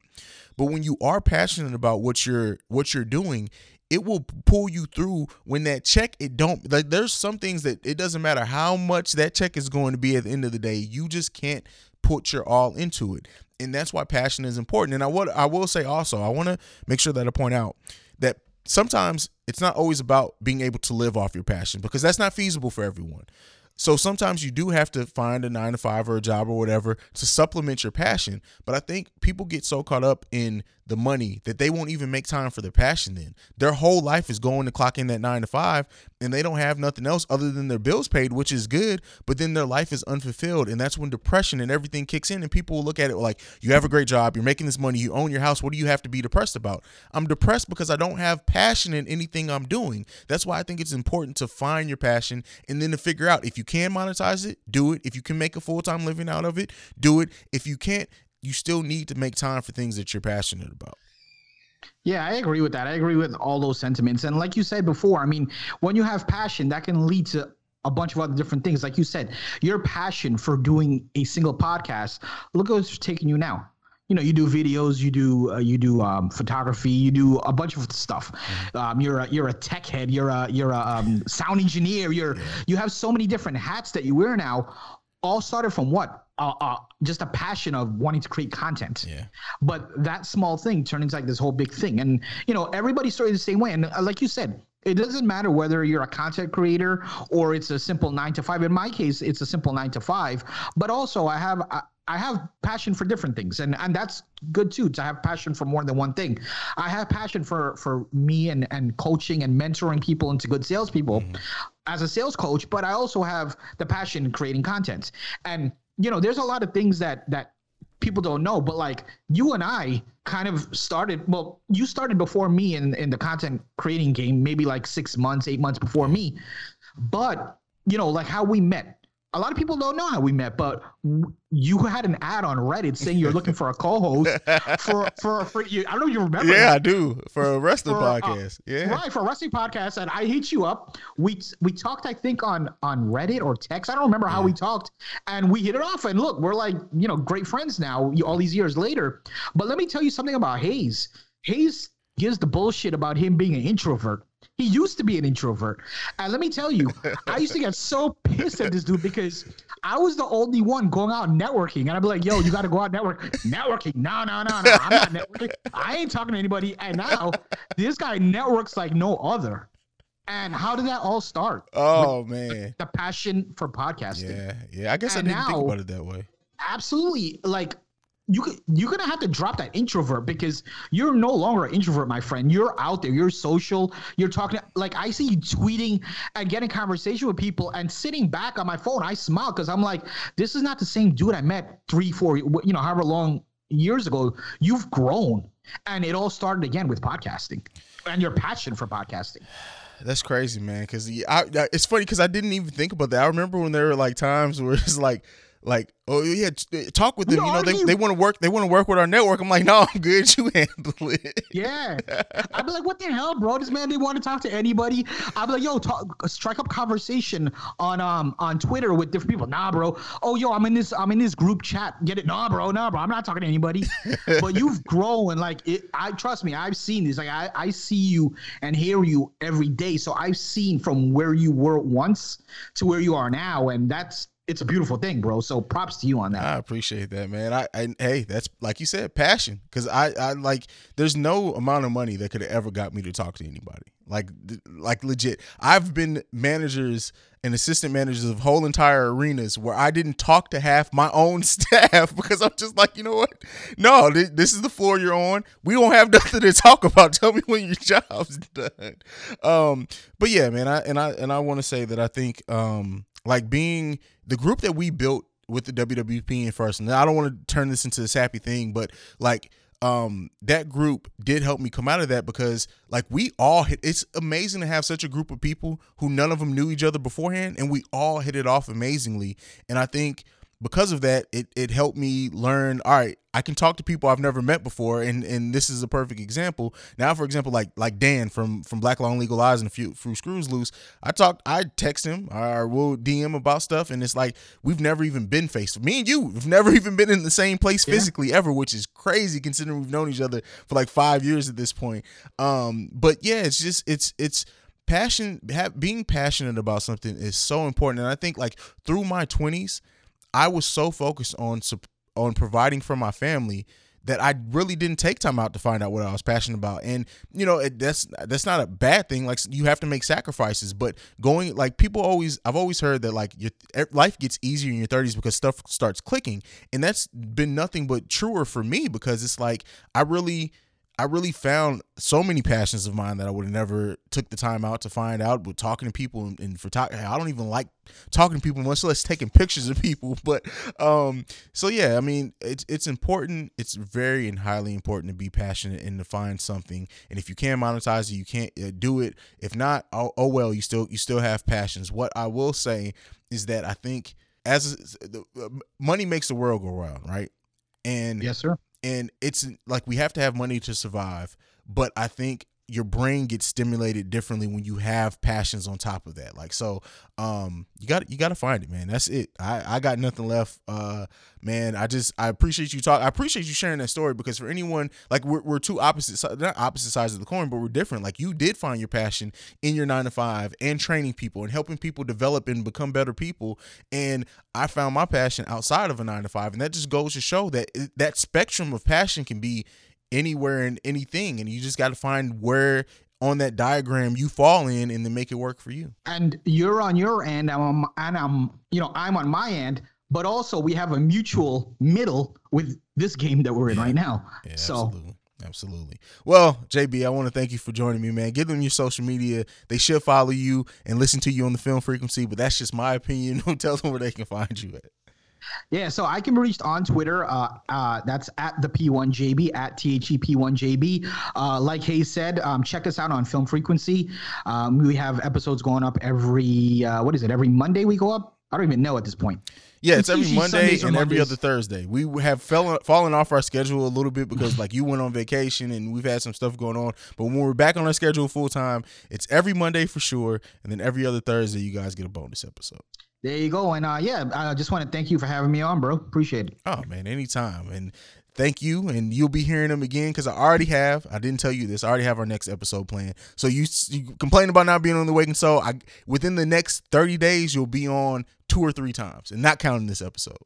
But when you are passionate about what you're what you're doing, it will pull you through when that check it don't like there's some things that it doesn't matter how much that check is going to be at the end of the day you just can't put your all into it. And that's why passion is important. And i what i will say also i want to make sure that i point out that sometimes it's not always about being able to live off your passion because that's not feasible for everyone. So sometimes you do have to find a nine to five or a job or whatever to supplement your passion. But I think people get so caught up in the money that they won't even make time for their passion then. Their whole life is going to clock in that nine to five and they don't have nothing else other than their bills paid, which is good, but then their life is unfulfilled. And that's when depression and everything kicks in and people will look at it like, you have a great job, you're making this money, you own your house. What do you have to be depressed about? I'm depressed because I don't have passion in anything I'm doing. That's why I think it's important to find your passion and then to figure out if you can monetize it, do it. If you can make a full time living out of it, do it. If you can't, you still need to make time for things that you're passionate about. Yeah, I agree with that. I agree with all those sentiments. And like you said before, I mean, when you have passion, that can lead to a bunch of other different things. Like you said, your passion for doing a single podcast, look at what's taking you now. you know you do videos you do uh, you do um, photography you do a bunch of stuff um, you're a, you're a tech head you're a you're a um, sound engineer you're you have so many different hats that you wear now all started from what uh, uh, just a passion of wanting to create content. Yeah. but that small thing turned into like this whole big thing. And you know everybody started the same way. And uh, like you said it doesn't matter whether you're a content creator or it's a simple nine to five. In my case it's a simple nine to five. But also i have I, I have passion for different things. And and that's good too to have passion for more than one thing. I have passion for for me and and coaching and mentoring people into good salespeople as a sales coach. But i also have the passion creating content. And you know there's a lot of things that that people don't know, but like you and I kind of started. Well, you started before me in in the content creating game, maybe like six months, eight months before me. But you know, like how we met. A lot of people don't know how we met, but you had an ad on Reddit saying you're looking for a co-host <laughs> for for for you. I don't know if you remember. Yeah, that. I do for a wrestling For, uh, podcast. yeah. Right for a wrestling podcast, and I hit you up. We we talked, I think, on on Reddit or text. I don't remember how we talked, and we hit it off. And look, we're like you know great friends now, all these years later. But let me tell you something about Haize. Haize gives the bullshit about him being an introvert. He used to be an introvert, and let me tell you, I used to get so pissed at this dude because I was the only one going out networking, and I'd be like, "Yo, you got to go out network networking." No, no, no, no, I'm not networking. I ain't talking to anybody. And now this guy networks like no other. And how did that all start? Oh man. The passion for podcasting. Yeah, yeah. I guess And I didn't think about it that way. Absolutely. Like you could, you're gonna have to drop that introvert because you're no longer an introvert, my friend. You're out there. You're social. You're talking. Like I see you tweeting and getting conversation with people and sitting back on my phone. I smile because I'm like, this is not the same dude I met three, four, you know, however long years ago. You've grown, and it all started again with podcasting and your passion for podcasting. That's crazy, man. Because it's funny because I didn't even think about that. I remember when there were like times where it's like, like, oh yeah, t- talk with them. You know, they, they want to work. They want to work with our network. I'm like, no, I'm good. You handle it. Yeah. I'd be like, what the hell, bro? This man didn't want to talk to anybody. I'd be like, yo, talk, strike up conversation on um on Twitter with different people. Nah, bro. Oh, yo, I'm in this I'm in this group chat. Get it? Nah, bro. Nah, bro. I'm not talking to anybody. <laughs> but you've grown like it. I trust me. I've seen this. Like I I see you and hear you every day. So I've seen from where you were once to where you are now, and that's it's a beautiful thing, bro. So props to you on that. I appreciate that, man. I, I hey, that's like you said, passion. Because I, I like, there's no amount of money that could have ever got me to talk to anybody. Like, like legit. I've been managers and assistant managers of whole entire arenas where I didn't talk to half my own <laughs> staff because I'm just like, you know what? No, th- this is the floor you're on. We don't have <laughs> nothing to talk about. Tell me when your job's <laughs> done. Um, but yeah, man. I and I and I want to say that I think um like being the group that we built with the WWP in first. And I don't want to turn this into a sappy thing, but like um that group did help me come out of that because like we all hit it's amazing to have such a group of people who none of them knew each other beforehand and we all hit it off amazingly and i think because of that it it helped me learn all right i can talk to people i've never met before and and this is a perfect example. Now for example like like dan from from black long legal eyes and a few few screws loose i talked i text him or we'll dm about stuff and it's like we've never even been faced me and you we've never <laughs> even been in the same place physically ever which is crazy considering we've known each other for like five years at this point. Um but yeah it's just it's it's passion ha- being passionate about something is so important and i think like through my 20s i was so focused on on providing for my family that I really didn't take time out to find out what I was passionate about. And you know, it, that's that's not a bad thing. Like you have to make sacrifices, but going like people always I've always heard that like your life gets easier in your 30s because stuff starts clicking. And that's been nothing but truer for me because it's like I really I really found so many passions of mine that I would have never took the time out to find out. With talking to people and, and talk, I don't even like talking to people, much less taking pictures of people. <laughs> But um, so yeah, I mean, it's it's important. It's very and highly important to be passionate and to find something. And if you can monetize it, you can't uh, do it. If not, oh, oh well, you still you still have passions. What I will say is that I think as uh, money makes the world go round, right? And Yes, sir. And it's like we have to have money to survive but i think your brain gets stimulated differently when you have passions on top of that. Like so, um, you got you got to find it, man. That's it. I I got nothing left. Uh, man, I just I appreciate you talk. I appreciate you sharing that story because for anyone like we're we're two opposite not opposite sides of the coin, but we're different. Like you did find your passion in your nine to five and training people and helping people develop and become better people. And I found my passion outside of a nine to five, and that just goes to show that that spectrum of passion can be anywhere and anything, and you just got to find where on that diagram you fall in and then make it work for you. and you're on your end I'm on, and i'm you know i'm on my end but also we have a mutual middle with this game that we're in right now Yeah, so absolutely. Absolutely. Well, JB, I want to thank you for joining me, man. Give them your social media. They should follow you and listen to you on the film frequency, but that's just my opinion. <laughs> Don't tell them where they can find you at. Yeah, so I can be reached on Twitter. Uh, uh, that's at the P1JB, at E THEP1JB. Uh, like Haize said, um, check us out on Film Frequency. Um, we have episodes going up every, uh, what is it, every Monday we go up? I don't even know at this point. Yeah, it's, every Monday Sundays or and every other Thursday. We have fell, fallen off our schedule a little bit because like you went on vacation and we've had some stuff going on. But when we're back on our schedule full time, it's every Monday for sure, and then every other Thursday you guys get a bonus episode. There you go. And uh, yeah, I just want to thank you for having me on, bro. Appreciate it. Oh man, anytime. And thank you. And you'll be hearing them again because I already have. I didn't tell you this. I already have our next episode planned. So you, you complain about not being on the Awakened Soul. I within the next thirty days you'll be on two or three times, and not counting this episode.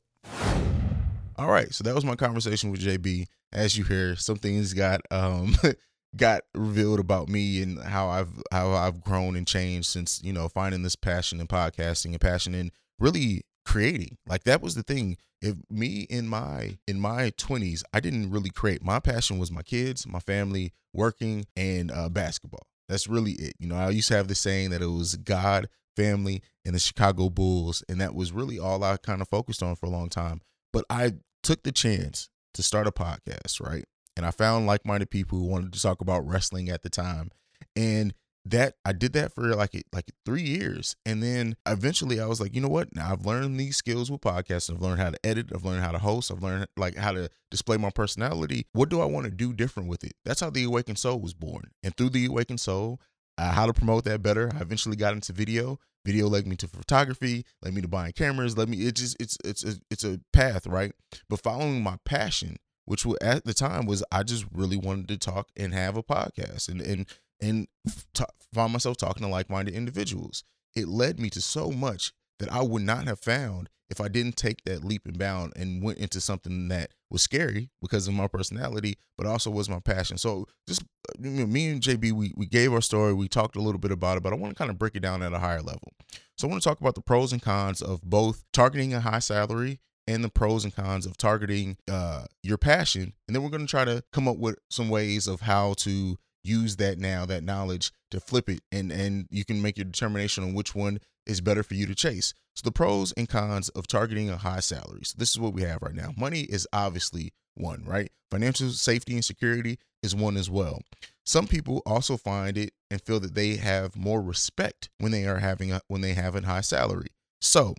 All right, so that was my conversation with JB. As you hear, some things got um <laughs> got revealed about me and how I've how I've grown and changed since you know finding this passion in podcasting and passion in really creating. Like that was the thing. If me in my in my twenties, I didn't really create. My passion was my kids, my family, working, and uh, basketball. That's really it. You know, I used to have the saying that it was God, family, and the Chicago Bulls, and that was really all I kind of focused on for a long time. But I took the chance to start a podcast, right? And I found like-minded people who wanted to talk about wrestling at the time, and that I did that for like like three years, and then eventually I was like, you know what? Now I've learned these skills with podcasting. I've learned how to edit. I've learned how to host. I've learned like how to display my personality. What do I want to do different with it? That's how the Awakened Soul was born, and through the Awakened Soul, uh, how to promote that better. I eventually got into video. Video led me to photography, led me to buying cameras, led me. It just it's it's a, it's a path, right? But following my passion, which at the time was I just really wanted to talk and have a podcast and and and t- found myself talking to like-minded individuals. It led me to so much that I would not have found if I didn't take that leap and bound and went into something that was scary because of my personality, but also was my passion. So just uh, you know, me and JB, we we gave our story, we talked a little bit about it, but I want to kind of break it down at a higher level. So I want to talk about the pros and cons of both targeting a high salary and the pros and cons of targeting uh, your passion, and then we're going to try to come up with some ways of how to use that now that knowledge to flip it and and you can make your determination on which one is better for you to chase. So the pros and cons of targeting a high salary. So this is what we have right now. Money is obviously one right? Financial safety and security is one as well. Some people also find it and feel that they have more respect when they are having a when they have a high salary. So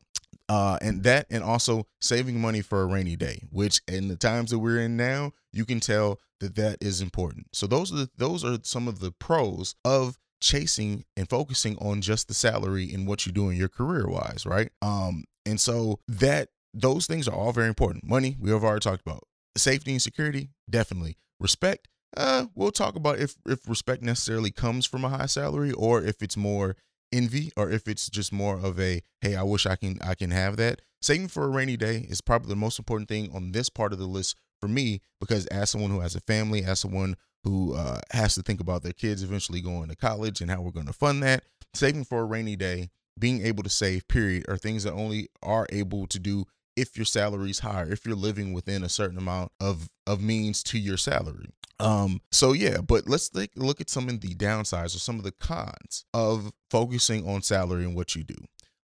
uh, and that and also saving money for a rainy day which in the times that we're in now you can tell that that is important. So those are the, those are some of the pros of chasing and focusing on just the salary and what you're doing your career wise right? Um and so that those things are all very important. Money we have already talked about. Safety and security definitely. Respect uh we'll talk about if if respect necessarily comes from a high salary or if it's more envy or if it's just more of a hey i wish i can i can have that. Saving for a rainy day is probably the most important thing on this part of the list for me because as someone who has a family as someone who uh, has to think about their kids eventually going to college and how we're going to fund that saving for a rainy day being able to save period are things that only are able to do if your salary is higher if you're living within a certain amount of of means to your salary. Um so yeah but let's take look at some of the downsides or some of the cons of focusing on salary and what you do.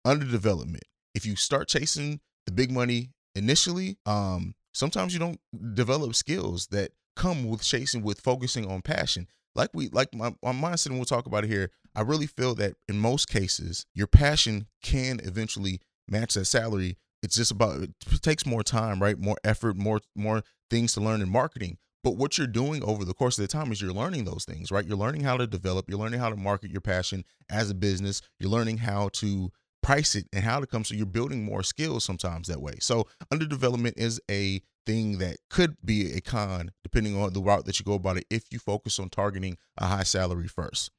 Underdevelopment. If you start chasing the big money initially um sometimes you don't develop skills that come with chasing with focusing on passion. Like we like my, my mindset and we'll talk about it here i really feel that in most cases your passion can eventually match that salary it's just about it takes more time right more effort more more things to learn in marketing But what you're doing over the course of the time is you're learning those things, right? You're learning how to develop, you're learning how to market your passion as a business, you're learning how to price it and how to come so you're building more skills sometimes that way. So underdevelopment is a thing that could be a con depending on the route that you go about it if you focus on targeting a high salary first.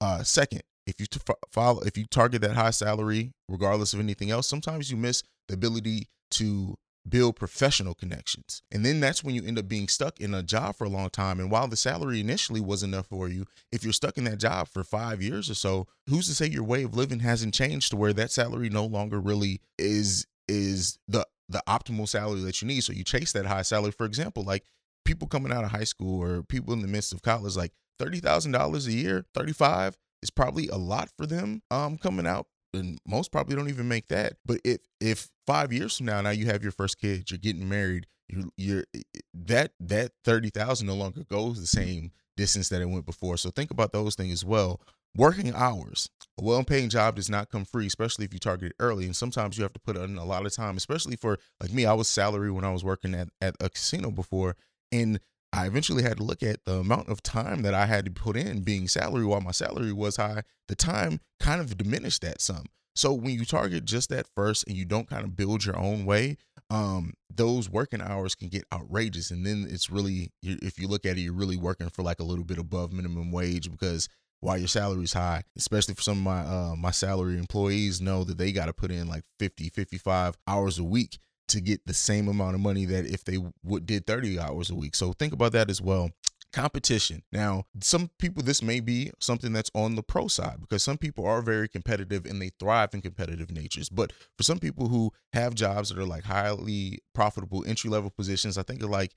Uh, second, if you follow if you target that high salary regardless of anything else, sometimes you miss the ability to build professional connections. And then that's when you end up being stuck in a job for a long time. And while the salary initially was enough for you, if you're stuck in that job for five years or so, who's to say your way of living hasn't changed to where that salary no longer really is is the the optimal salary that you need. So you chase that high salary. For example, like people coming out of high school or people in the midst of college, like thirty thousand dollars a year, thirty five is probably a lot for them um coming out and most probably don't even make that. But if if five years from now, now you have your first kid, you're getting married, you're, you're that that thirty thousand no longer goes the same distance that it went before. So think about those things as well. Working hours, a well-paying job does not come free, especially if you target it early. And sometimes you have to put in a lot of time, especially for like me. I was salary when I was working at at a casino before, and I eventually had to look at the amount of time that I had to put in being salary while my salary was high. The time kind of diminished that some. So when you target just that first and you don't kind of build your own way, um, those working hours can get outrageous. And then it's really, if you look at it, you're really working for like a little bit above minimum wage because while your salary's high, especially for some of my uh, my salary employees know that they got to put in like 50, 55 hours a week to get the same amount of money that if they would did 30 hours a week. So think about that as well. Competition. Now, some people this may be something that's on the pro side because some people are very competitive and they thrive in competitive natures. But for some people who have jobs that are like highly profitable entry level positions, I think of like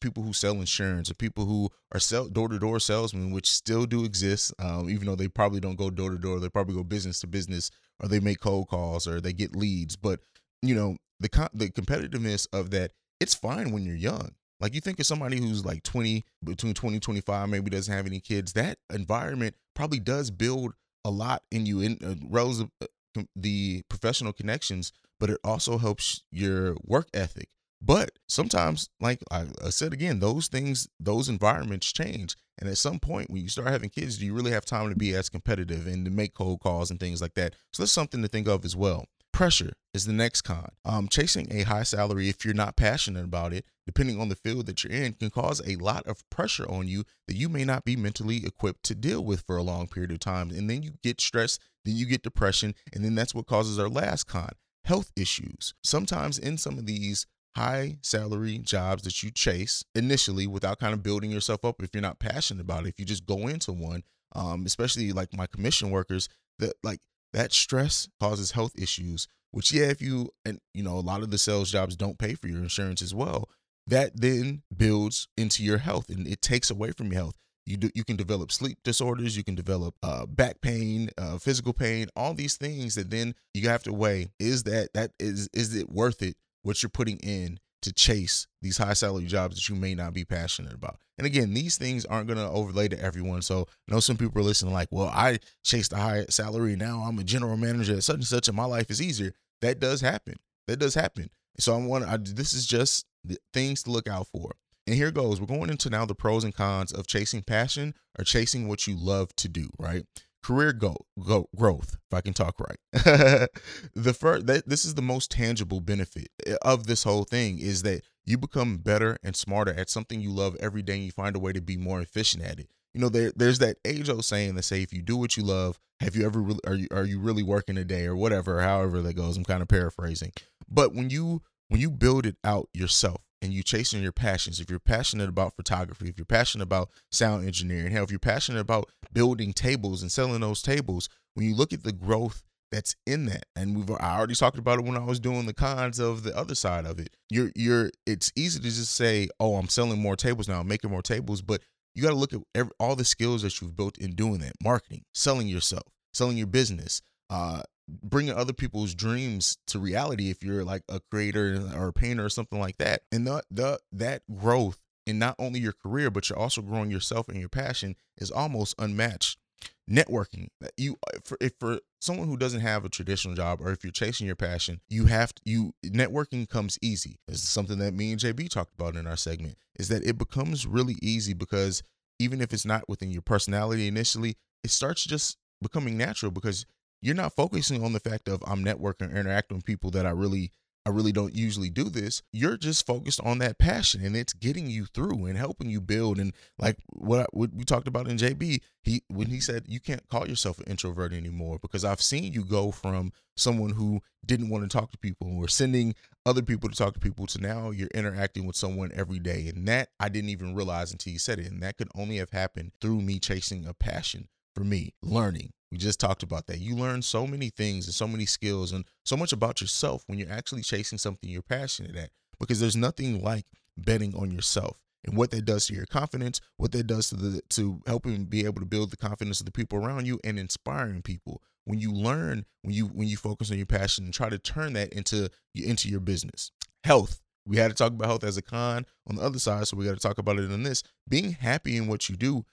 people who sell insurance or people who are sell door to door salesmen, which still do exist, um, even though they probably don't go door to door. They probably go business to business or they make cold calls or they get leads. But you know the the competitiveness of that it's fine when you're young. Like you think of somebody who's like 20 between 20 25 maybe doesn't have any kids that environment probably does build a lot in you in uh, relative uh, the professional connections but it also helps your work ethic. But sometimes like I, I said again those things those environments change. And at some point when you start having kids do you really have time to be as competitive and to make cold calls and things like that? So that's something to think of as well pressure is the next con. Um, chasing a high salary, if you're not passionate about it, depending on the field that you're in, can cause a lot of pressure on you that you may not be mentally equipped to deal with for a long period of time. And then you get stressed, then you get depression, and then that's what causes our last con health issues. Sometimes in some of these high salary jobs that you chase initially without kind of building yourself up if you're not passionate about it if you just go into one um, especially like my commission workers that like that stress causes health issues which yeah if you and you know a lot of the sales jobs don't pay for your insurance as well that then builds into your health and it takes away from your health. You do you can develop sleep disorders you can develop uh, back pain uh, physical pain all these things that then you have to weigh is that that is is it worth it what you're putting in to chase these high salary jobs that you may not be passionate about. And again, these things aren't going to overlay to everyone. So I know some people are listening like, well, I chased a high salary. Now I'm a general manager at such and such, and my life is easier. That does happen. That does happen. So I want I, this is just things to look out for. And here goes. We're going into now the pros and cons of chasing passion or chasing what you love to do, right? Career go, go growth if i can talk right. <laughs> The first that this is the most tangible benefit eh, of this whole thing is that you become better and smarter at something you love every day and you find a way to be more efficient at it. You know there, there's that age old saying that say if you do what you love have you ever really are you are you really working a day? or whatever however that goes i'm kind of paraphrasing. But when you when you build it out yourself and you chasing your passions, if you're passionate about photography, if you're passionate about sound engineering, hell, if you're passionate about building tables and selling those tables, when you look at the growth that's in that, and we've I already talked about it when I was doing the cons of the other side of it. You're you're it's easy to just say, oh, I'm selling more tables now, I'm making more tables, but you got to look at every, all the skills that you've built in doing that, marketing, selling yourself, selling your business, uh, bringing other people's dreams to reality if you're like a creator or a painter or something like that. And the, the that growth in not only your career but you're also growing yourself and your passion is almost unmatched. Networking that you uh, for if for someone who doesn't have a traditional job or if you're chasing your passion you have to you networking comes easy. This is something that me and jb talked about in our segment is that it becomes really easy because even if it's not within your personality initially it starts just becoming natural because you're not focusing on the fact of i'm networking or interacting with people that i really I really don't usually do this. You're just focused on that passion and it's getting you through and helping you build. And like what, I, what we talked about in JB, he when he said you can't call yourself an introvert anymore because I've seen you go from someone who didn't want to talk to people or sending other people to talk to people to now you're interacting with someone every day. And that I didn't even realize until you said it. And that could only have happened through me chasing a passion for me, learning, we just talked about that. You learn so many things and so many skills and so much about yourself when you're actually chasing something you're passionate at because there's nothing like betting on yourself and what that does to your confidence, what that does to the to helping be able to build the confidence of the people around you and inspiring people. When you learn, when you when you focus on your passion and try to turn that into into your business. Health. We had to talk about health as a con on the other side, so we got to talk about it in this. Being happy in what you do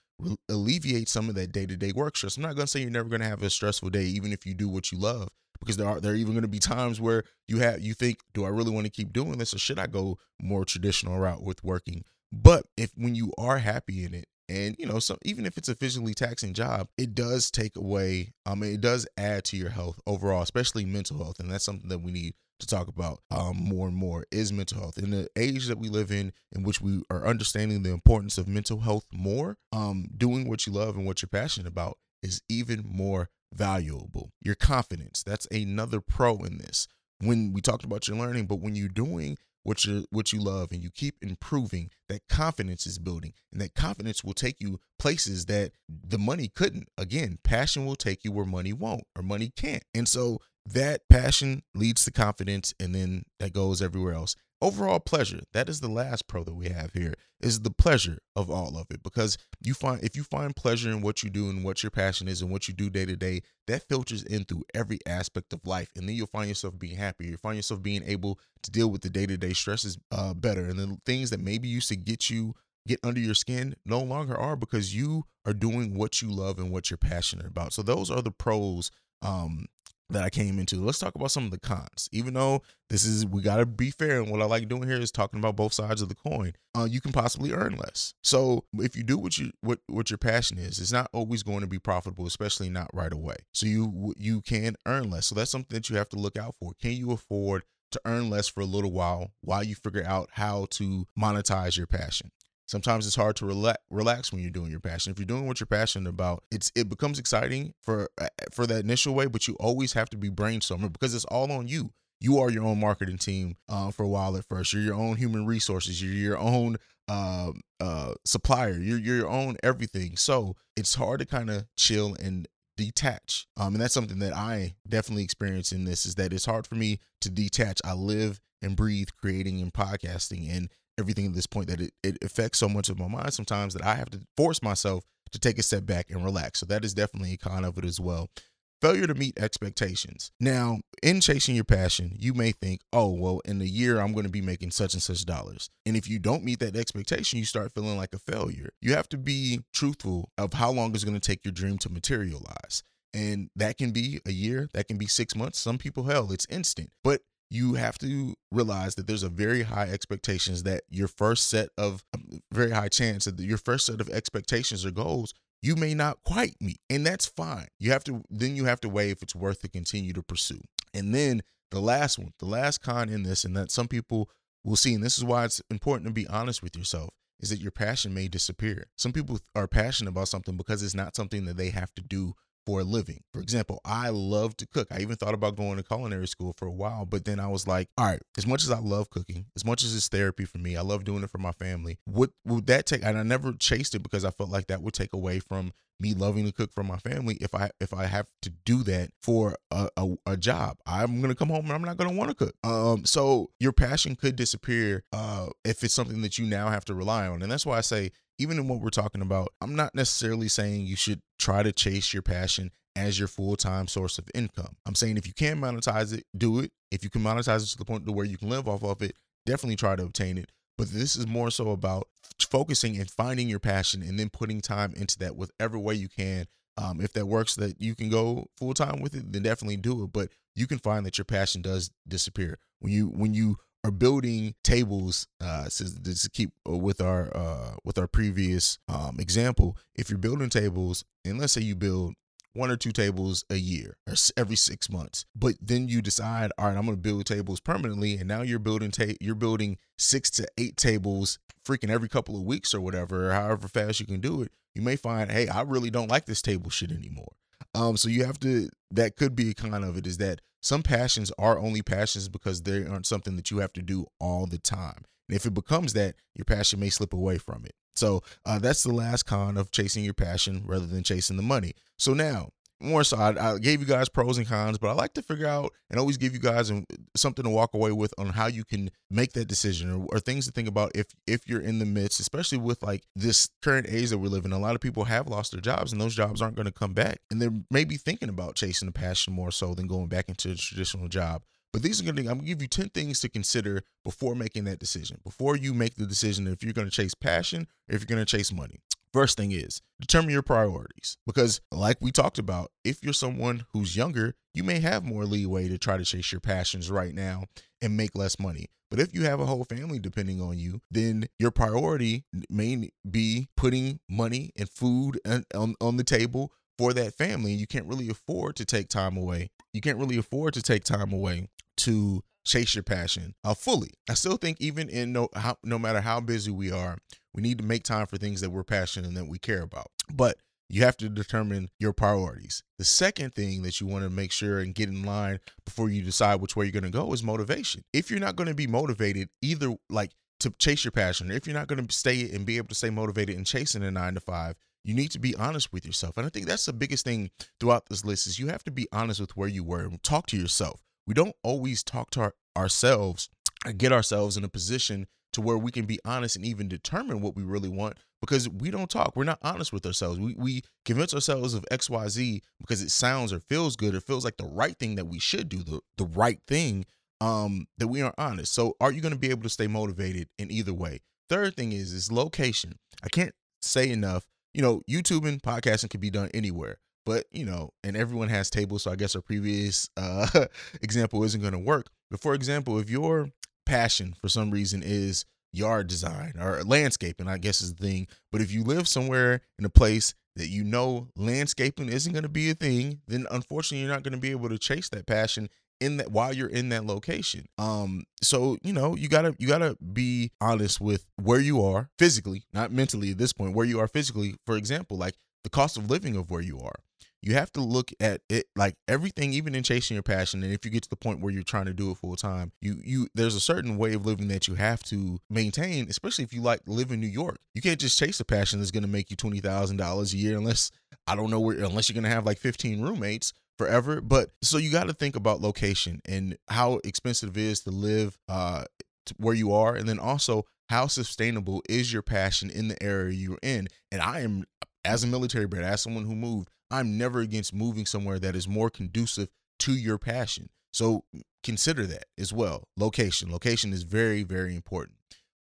alleviate some of that day to day work stress. I'm not going to say you're never going to have a stressful day, even if you do what you love, because there are there are even going to be times where you have you think, do I really want to keep doing this, or should I go more traditional route with working? But if when you are happy in it, and you know, so even if it's a physically taxing job, it does take away. I mean, it does add to your health overall, especially mental health, and that's something that we need to talk about um, more and more is mental health. In the age that we live in, in which we are understanding the importance of mental health more, um, doing what you love and what you're passionate about is even more valuable. Your confidence, that's another pro in this. When we talked about your learning, but when you're doing what you what you love and you keep improving, that confidence is building, and that confidence will take you places that the money couldn't. Again, passion will take you where money won't or money can't. And so that passion leads to confidence and then that goes everywhere else. Overall pleasure that is the last pro that we have here is the pleasure of all of it. Because you find if you find pleasure in what you do and what your passion is and what you do day to day that filters in through every aspect of life. And then you'll find yourself being happier. You find yourself being able to deal with the day-to-day stresses uh, better. And the things that maybe used to get you get under your skin no longer are because you are doing what you love and what you're passionate about. So those are the pros um, that I came into. Let's talk about some of the cons. Even though this is we got to be fair and what I like doing here is talking about both sides of the coin. Uh, you can possibly earn less. So if you do what you what what your passion is, it's not always going to be profitable, especially not right away. So you you can earn less. So that's something that you have to look out for. Can you afford to earn less for a little while while you figure out how to monetize your passion? Sometimes it's hard to relax, when you're doing your passion. If you're doing what you're passionate about, it's it becomes exciting for uh, for that initial way, but you always have to be brainstorming because it's all on you. You are your own marketing team uh, for a while at first. You're your own human resources. You're your own uh, uh, supplier. You're, you're your own everything. So it's hard to kind of chill and detach. Um, and that's something that I definitely experience in this is that it's hard for me to detach. I live and breathe creating and podcasting and everything at this point that it, it affects so much of my mind sometimes that I have to force myself to take a step back and relax. So that is definitely a con of it as well. Failure to meet expectations. Now, in chasing your passion, you may think, oh, well, in a year, I'm going to be making such and such dollars. And if you don't meet that expectation, you start feeling like a failure. You have to be truthful of how long it's going to take your dream to materialize. And that can be a year, that can be six months. Some people, hell, it's instant. But you have to realize that there's a very high expectations that your first set of um, very high chance that your first set of expectations or goals you may not quite meet and that's fine. You have to then you have to weigh if it's worth to continue to pursue. And then the last one the last con in this and that some people will see and this is why it's important to be honest with yourself is that your passion may disappear. Some people are passionate about something because it's not something that they have to do for a living. For example, I love to cook. I even thought about going to culinary school for a while, but then I was like, all right, as much as I love cooking, as much as it's therapy for me, I love doing it for my family. What would that take? And I never chased it because I felt like that would take away from me loving to cook for my family if I if I have to do that for a, a, a job. I'm gonna come home and I'm not gonna want to cook. Um, so your passion could disappear uh, if it's something that you now have to rely on, and that's why I say even in what we're talking about, I'm not necessarily saying you should try to chase your passion as your full-time source of income. I'm saying if you can monetize it, do it. If you can monetize it to the point to where you can live off of it, definitely try to obtain it. But this is more so about focusing and finding your passion and then putting time into that whatever way you can Um, if that works, that you can go full time with it, then definitely do it. But you can find that your passion does disappear when you when you are building tables. Uh, to keep with our uh, with our previous um, example, if you're building tables, and let's say you build one or two tables a year or every six months. But then you decide, all right, I'm going to build tables permanently, and now you're building ta- you're building six to eight tables freaking every couple of weeks or whatever, or however fast you can do it. You may find, hey, I really don't like this table shit anymore. Um, so you have to. That could be a kind of it is that some passions are only passions because they aren't something that you have to do all the time. And if it becomes that, your passion may slip away from it. So uh, that's the last con of chasing your passion rather than chasing the money. So now, more so, I, I, gave you guys pros and cons, but I like to figure out and always give you guys something to walk away with on how you can make that decision or, or things to think about if if you're in the midst, especially with like this current age that we're living. A lot of people have lost their jobs, and those jobs aren't going to come back, and they're maybe thinking about chasing the passion more so than going back into a traditional job. But these are going to, I'm going to give you 10 things to consider before making that decision, before you make the decision if you're going to chase passion or if you're going to chase money. First thing is determine your priorities because, like we talked about, if you're someone who's younger, you may have more leeway to try to chase your passions right now and make less money. But if you have a whole family depending on you, then your priority may be putting money and food on, on the table for that family. You can't really afford to take time away. You can't really afford to take time away to chase your passion uh, fully. I still think even in no how, no matter how busy we are, we need to make time for things that we're passionate and that we care about. But you have to determine your priorities. The second thing that you want to make sure and get in line before you decide which way you're going to go is motivation. If you're not going to be motivated either like to chase your passion, or if you're not going to stay and be able to stay motivated and chasing a 9 to 5, you need to be honest with yourself. And I think that's the biggest thing throughout this list is you have to be honest with where you were and talk to yourself we don't always talk to our, ourselves and get ourselves in a position to where we can be honest and even determine what we really want because we don't talk. We're not honest with ourselves. We, we convince ourselves of XYZ because it sounds or feels good or feels like the right thing that we should do, the, the right thing um, that we aren't honest. So are you going to be able to stay motivated in either way? Third thing is is location. I can't say enough. You know, YouTubing, podcasting can be done anywhere but you know, and everyone has tables, so I guess our previous uh, <laughs> example isn't going to work. But for example, if your passion for some reason is yard design or landscaping, I guess is the thing. But if you live somewhere in a place that you know landscaping isn't going to be a thing, then unfortunately you're not going to be able to chase that passion in that while you're in that location. Um so you know, you got to you got to be honest with where you are physically, not mentally at this point, where you are physically. For example, like the cost of living of where you are you have to look at it like everything even in chasing your passion and if you get to the point where you're trying to do it full time you you there's a certain way of living that you have to maintain especially if you like live in new york. You can't just chase a passion that's going to make you $20000 a year unless i don't know where unless you're going to have like 15 roommates forever but so you got to think about location and how expensive it is to live uh where you are and then also how sustainable is your passion in the area you're in and i am as a military brat as someone who moved I'm never against moving somewhere that is more conducive to your passion. So mm, consider that as well. Location. Location is very, very important.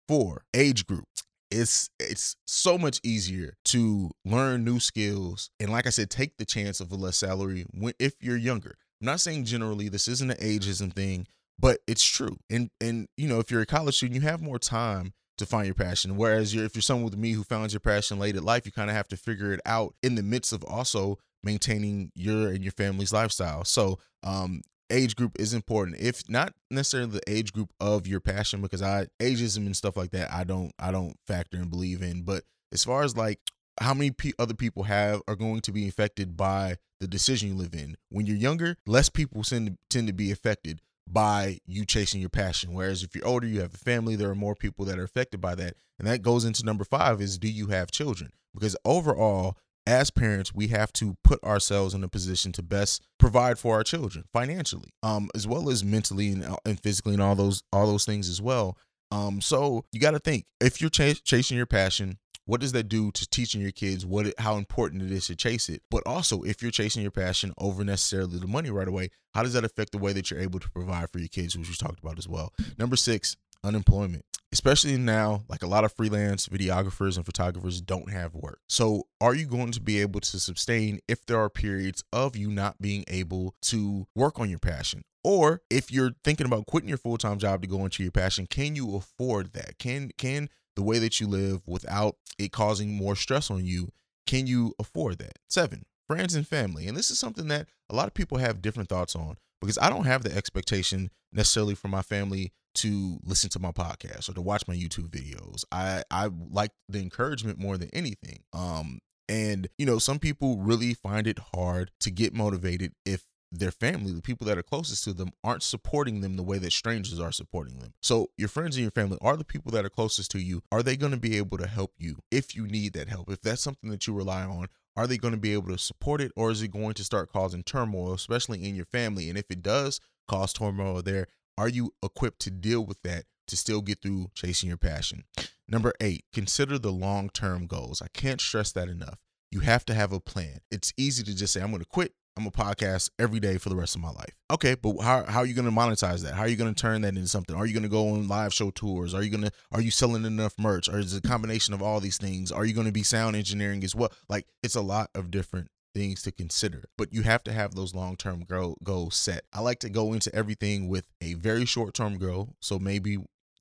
Four, age group. It's it's so much easier to learn new skills and like I said, take the chance of a less salary when if you're younger. I'm not saying generally this isn't an ageism thing, but it's true. And and you know, if you're a college student, you have more time to find your passion. Whereas you're, if you're someone with me who found your passion late in life, you kind of have to figure it out in the midst of also maintaining your and your family's lifestyle. So, um, age group is important. If not necessarily the age group of your passion, because I ageism and stuff like that, I don't, I don't factor and believe in. But as far as like how many pe- other people have are going to be affected by the decision you live in. When you're younger, less people tend to, tend to be affected by you chasing your passion. Whereas if you're older, you have a family, there are more people that are affected by that. And that goes into number five is do you have children? Because overall, as parents, we have to put ourselves in a position to best provide for our children financially, um, as well as mentally and, uh, and physically and all those all those things as well. Um, so you got to think if you're ch- chasing your passion, what does that do to teaching your kids what it, how important it is to chase it but also if you're chasing your passion over necessarily the money right away how does that affect the way that you're able to provide for your kids which we talked about as well number six unemployment especially now, like a lot of freelance videographers and photographers don't have work. So, are you going to be able to sustain if there are periods of you not being able to work on your passion? Or if you're thinking about quitting your full-time job to go into your passion, can you afford that? Can can the way that you live without it causing more stress on you, can you afford that? 7. Friends and family. And this is something that a lot of people have different thoughts on because I don't have the expectation necessarily for my family to listen to my podcast or to watch my YouTube videos. I I like the encouragement more than anything. Um and you know, some people really find it hard to get motivated if their family, the people that are closest to them, aren't supporting them the way that strangers are supporting them. So, your friends and your family are the people that are closest to you. Are they going to be able to help you if you need that help? If that's something that you rely on, are they going to be able to support it or is it going to start causing turmoil, especially in your family? And if it does cause turmoil there, are you equipped to deal with that to still get through chasing your passion? Number eight, consider the long term goals. I can't stress that enough. You have to have a plan. It's easy to just say, I'm going to quit I'm a podcast every day for the rest of my life. Okay, but how, how are you going to monetize that? How are you going to turn that into something? Are you going to go on live show tours? Are you going to are you selling enough merch? Or is it a combination of all these things? Are you going to be sound engineering as well? Like it's a lot of different things to consider, but you have to have those long-term goal, goals set. I like to go into everything with a very short-term goal, so maybe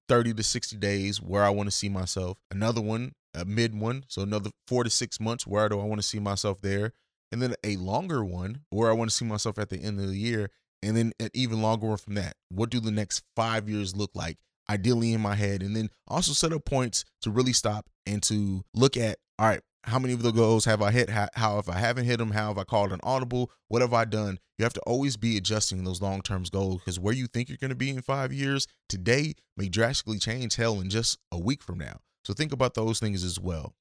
30 to 60 days where I want to see myself. Another one, a mid one, so another 4 to 6 months where do I want to see myself there? And then a longer one where I want to see myself at the end of the year, and then an even longer one from that. What do the next five years look like? Ideally in my head, and then also set up points to really stop and to look at. All right, how many of the goals have I hit? How, how if I haven't hit them? How have I called an audible? What have I done? You have to always be adjusting those long term goals because where you think you're going to be in five years today may drastically change hell in just a week from now. So think about those things as well.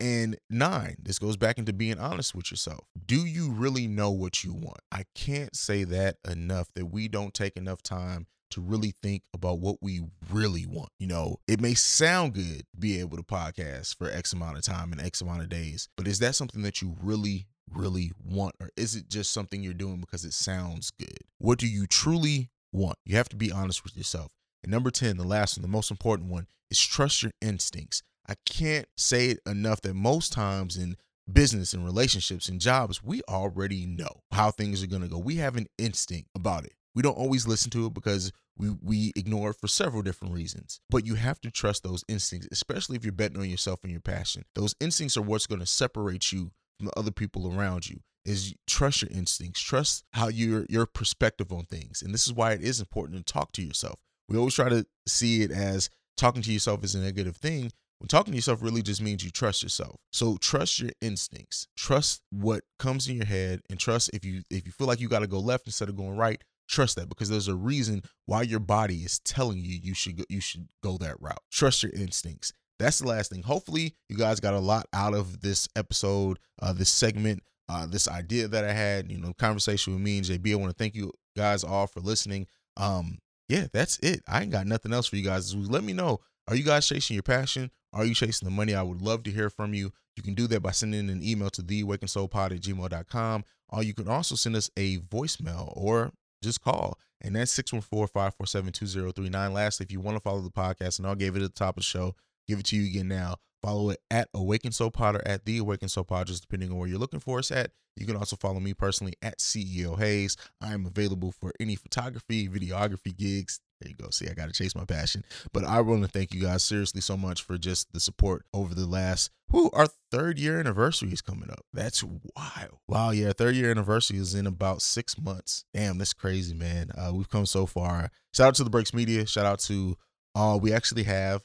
And nine, this goes back into being honest with yourself. Do you really know what you want? I can't say that enough that we don't take enough time to really think about what we really want. You know, it may sound good to be able to podcast for X amount of time and X amount of days, but is that something that you really, really want? Or is it just something you're doing because it sounds good? What do you truly want? You have to be honest with yourself. And number 10, the last one, the most important one, is trust your instincts. I can't say it enough that most times in business and relationships and jobs, we already know how things are going to go. We have an instinct about it. We don't always listen to it because we, we ignore it for several different reasons. But you have to trust those instincts, especially if you're betting on yourself and your passion. Those instincts are what's going to separate you from the other people around you. Is trust your instincts, trust how your your perspective on things. And this is why it is important to talk to yourself. We always try to see it as talking to yourself is a negative thing, when talking to yourself really just means you trust yourself. So trust your instincts. Trust what comes in your head and trust if you if you feel like you got to go left instead of going right, trust that because there's a reason why your body is telling you you should go, you should go that route. Trust your instincts. That's the last thing. Hopefully, you guys got a lot out of this episode, uh, this segment, uh, this idea that I had. You know, conversation with me and JB. I want to thank you guys all for listening. Um, yeah, that's it. I ain't got nothing else for you guys. Let me know. Are you guys chasing your passion? Are you chasing the money? I would love to hear from you. You can do that by sending an email to theawakenedsoulpod at gmail.com. Or you can also send us a voicemail or just call. And that's 614-547-2039. Lastly, if you want to follow the podcast, and I'll give it at the top of the show, give it to you again now. Follow it at Awakened Soul Pod or at The Awakened Soul Pod, just depending on where you're looking for us at. You can also follow me personally at CEO Haize. I am available for any photography, videography gigs, there you go. See, I got to chase my passion. But I want to thank you guys seriously so much for just the support over the last, who our third year anniversary is coming up. That's wild. Wow. Yeah. Third year anniversary is in about six months. Damn, that's crazy, man. Uh, we've come so far. Shout out to the Breaks Media. Shout out to, uh, we actually have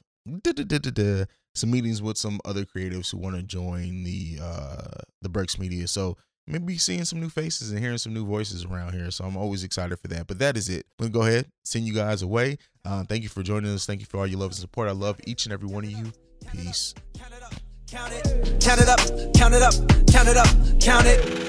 some meetings with some other creatives who want to join the, uh, the Breaks Media. So, maybe seeing some new faces and hearing some new voices around here. So I'm always excited for that. But that is it. To go ahead, send you guys away. Uh, thank you for joining us. Thank you for all your love and support. I love each and every one of you. Peace. Count it, count it up, count it up, count it up, count it.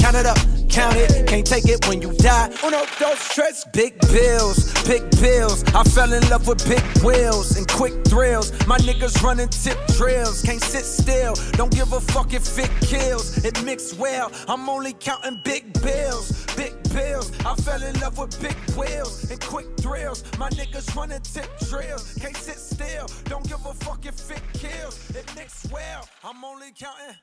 Count it, up, count it. can't take it when you die. Uno, dos, tres, big bills, big bills. I fell in love with big wheels and quick thrills. My niggas running tip drills, can't sit still. Don't give a fuck if it kills. It mixed well. I'm only counting big bills, big bills. I fell in love with big wheels and quick thrills. My niggas running tip drills, can't sit still. Don't give a fuck if it kills. It mixed well. I'm only counting.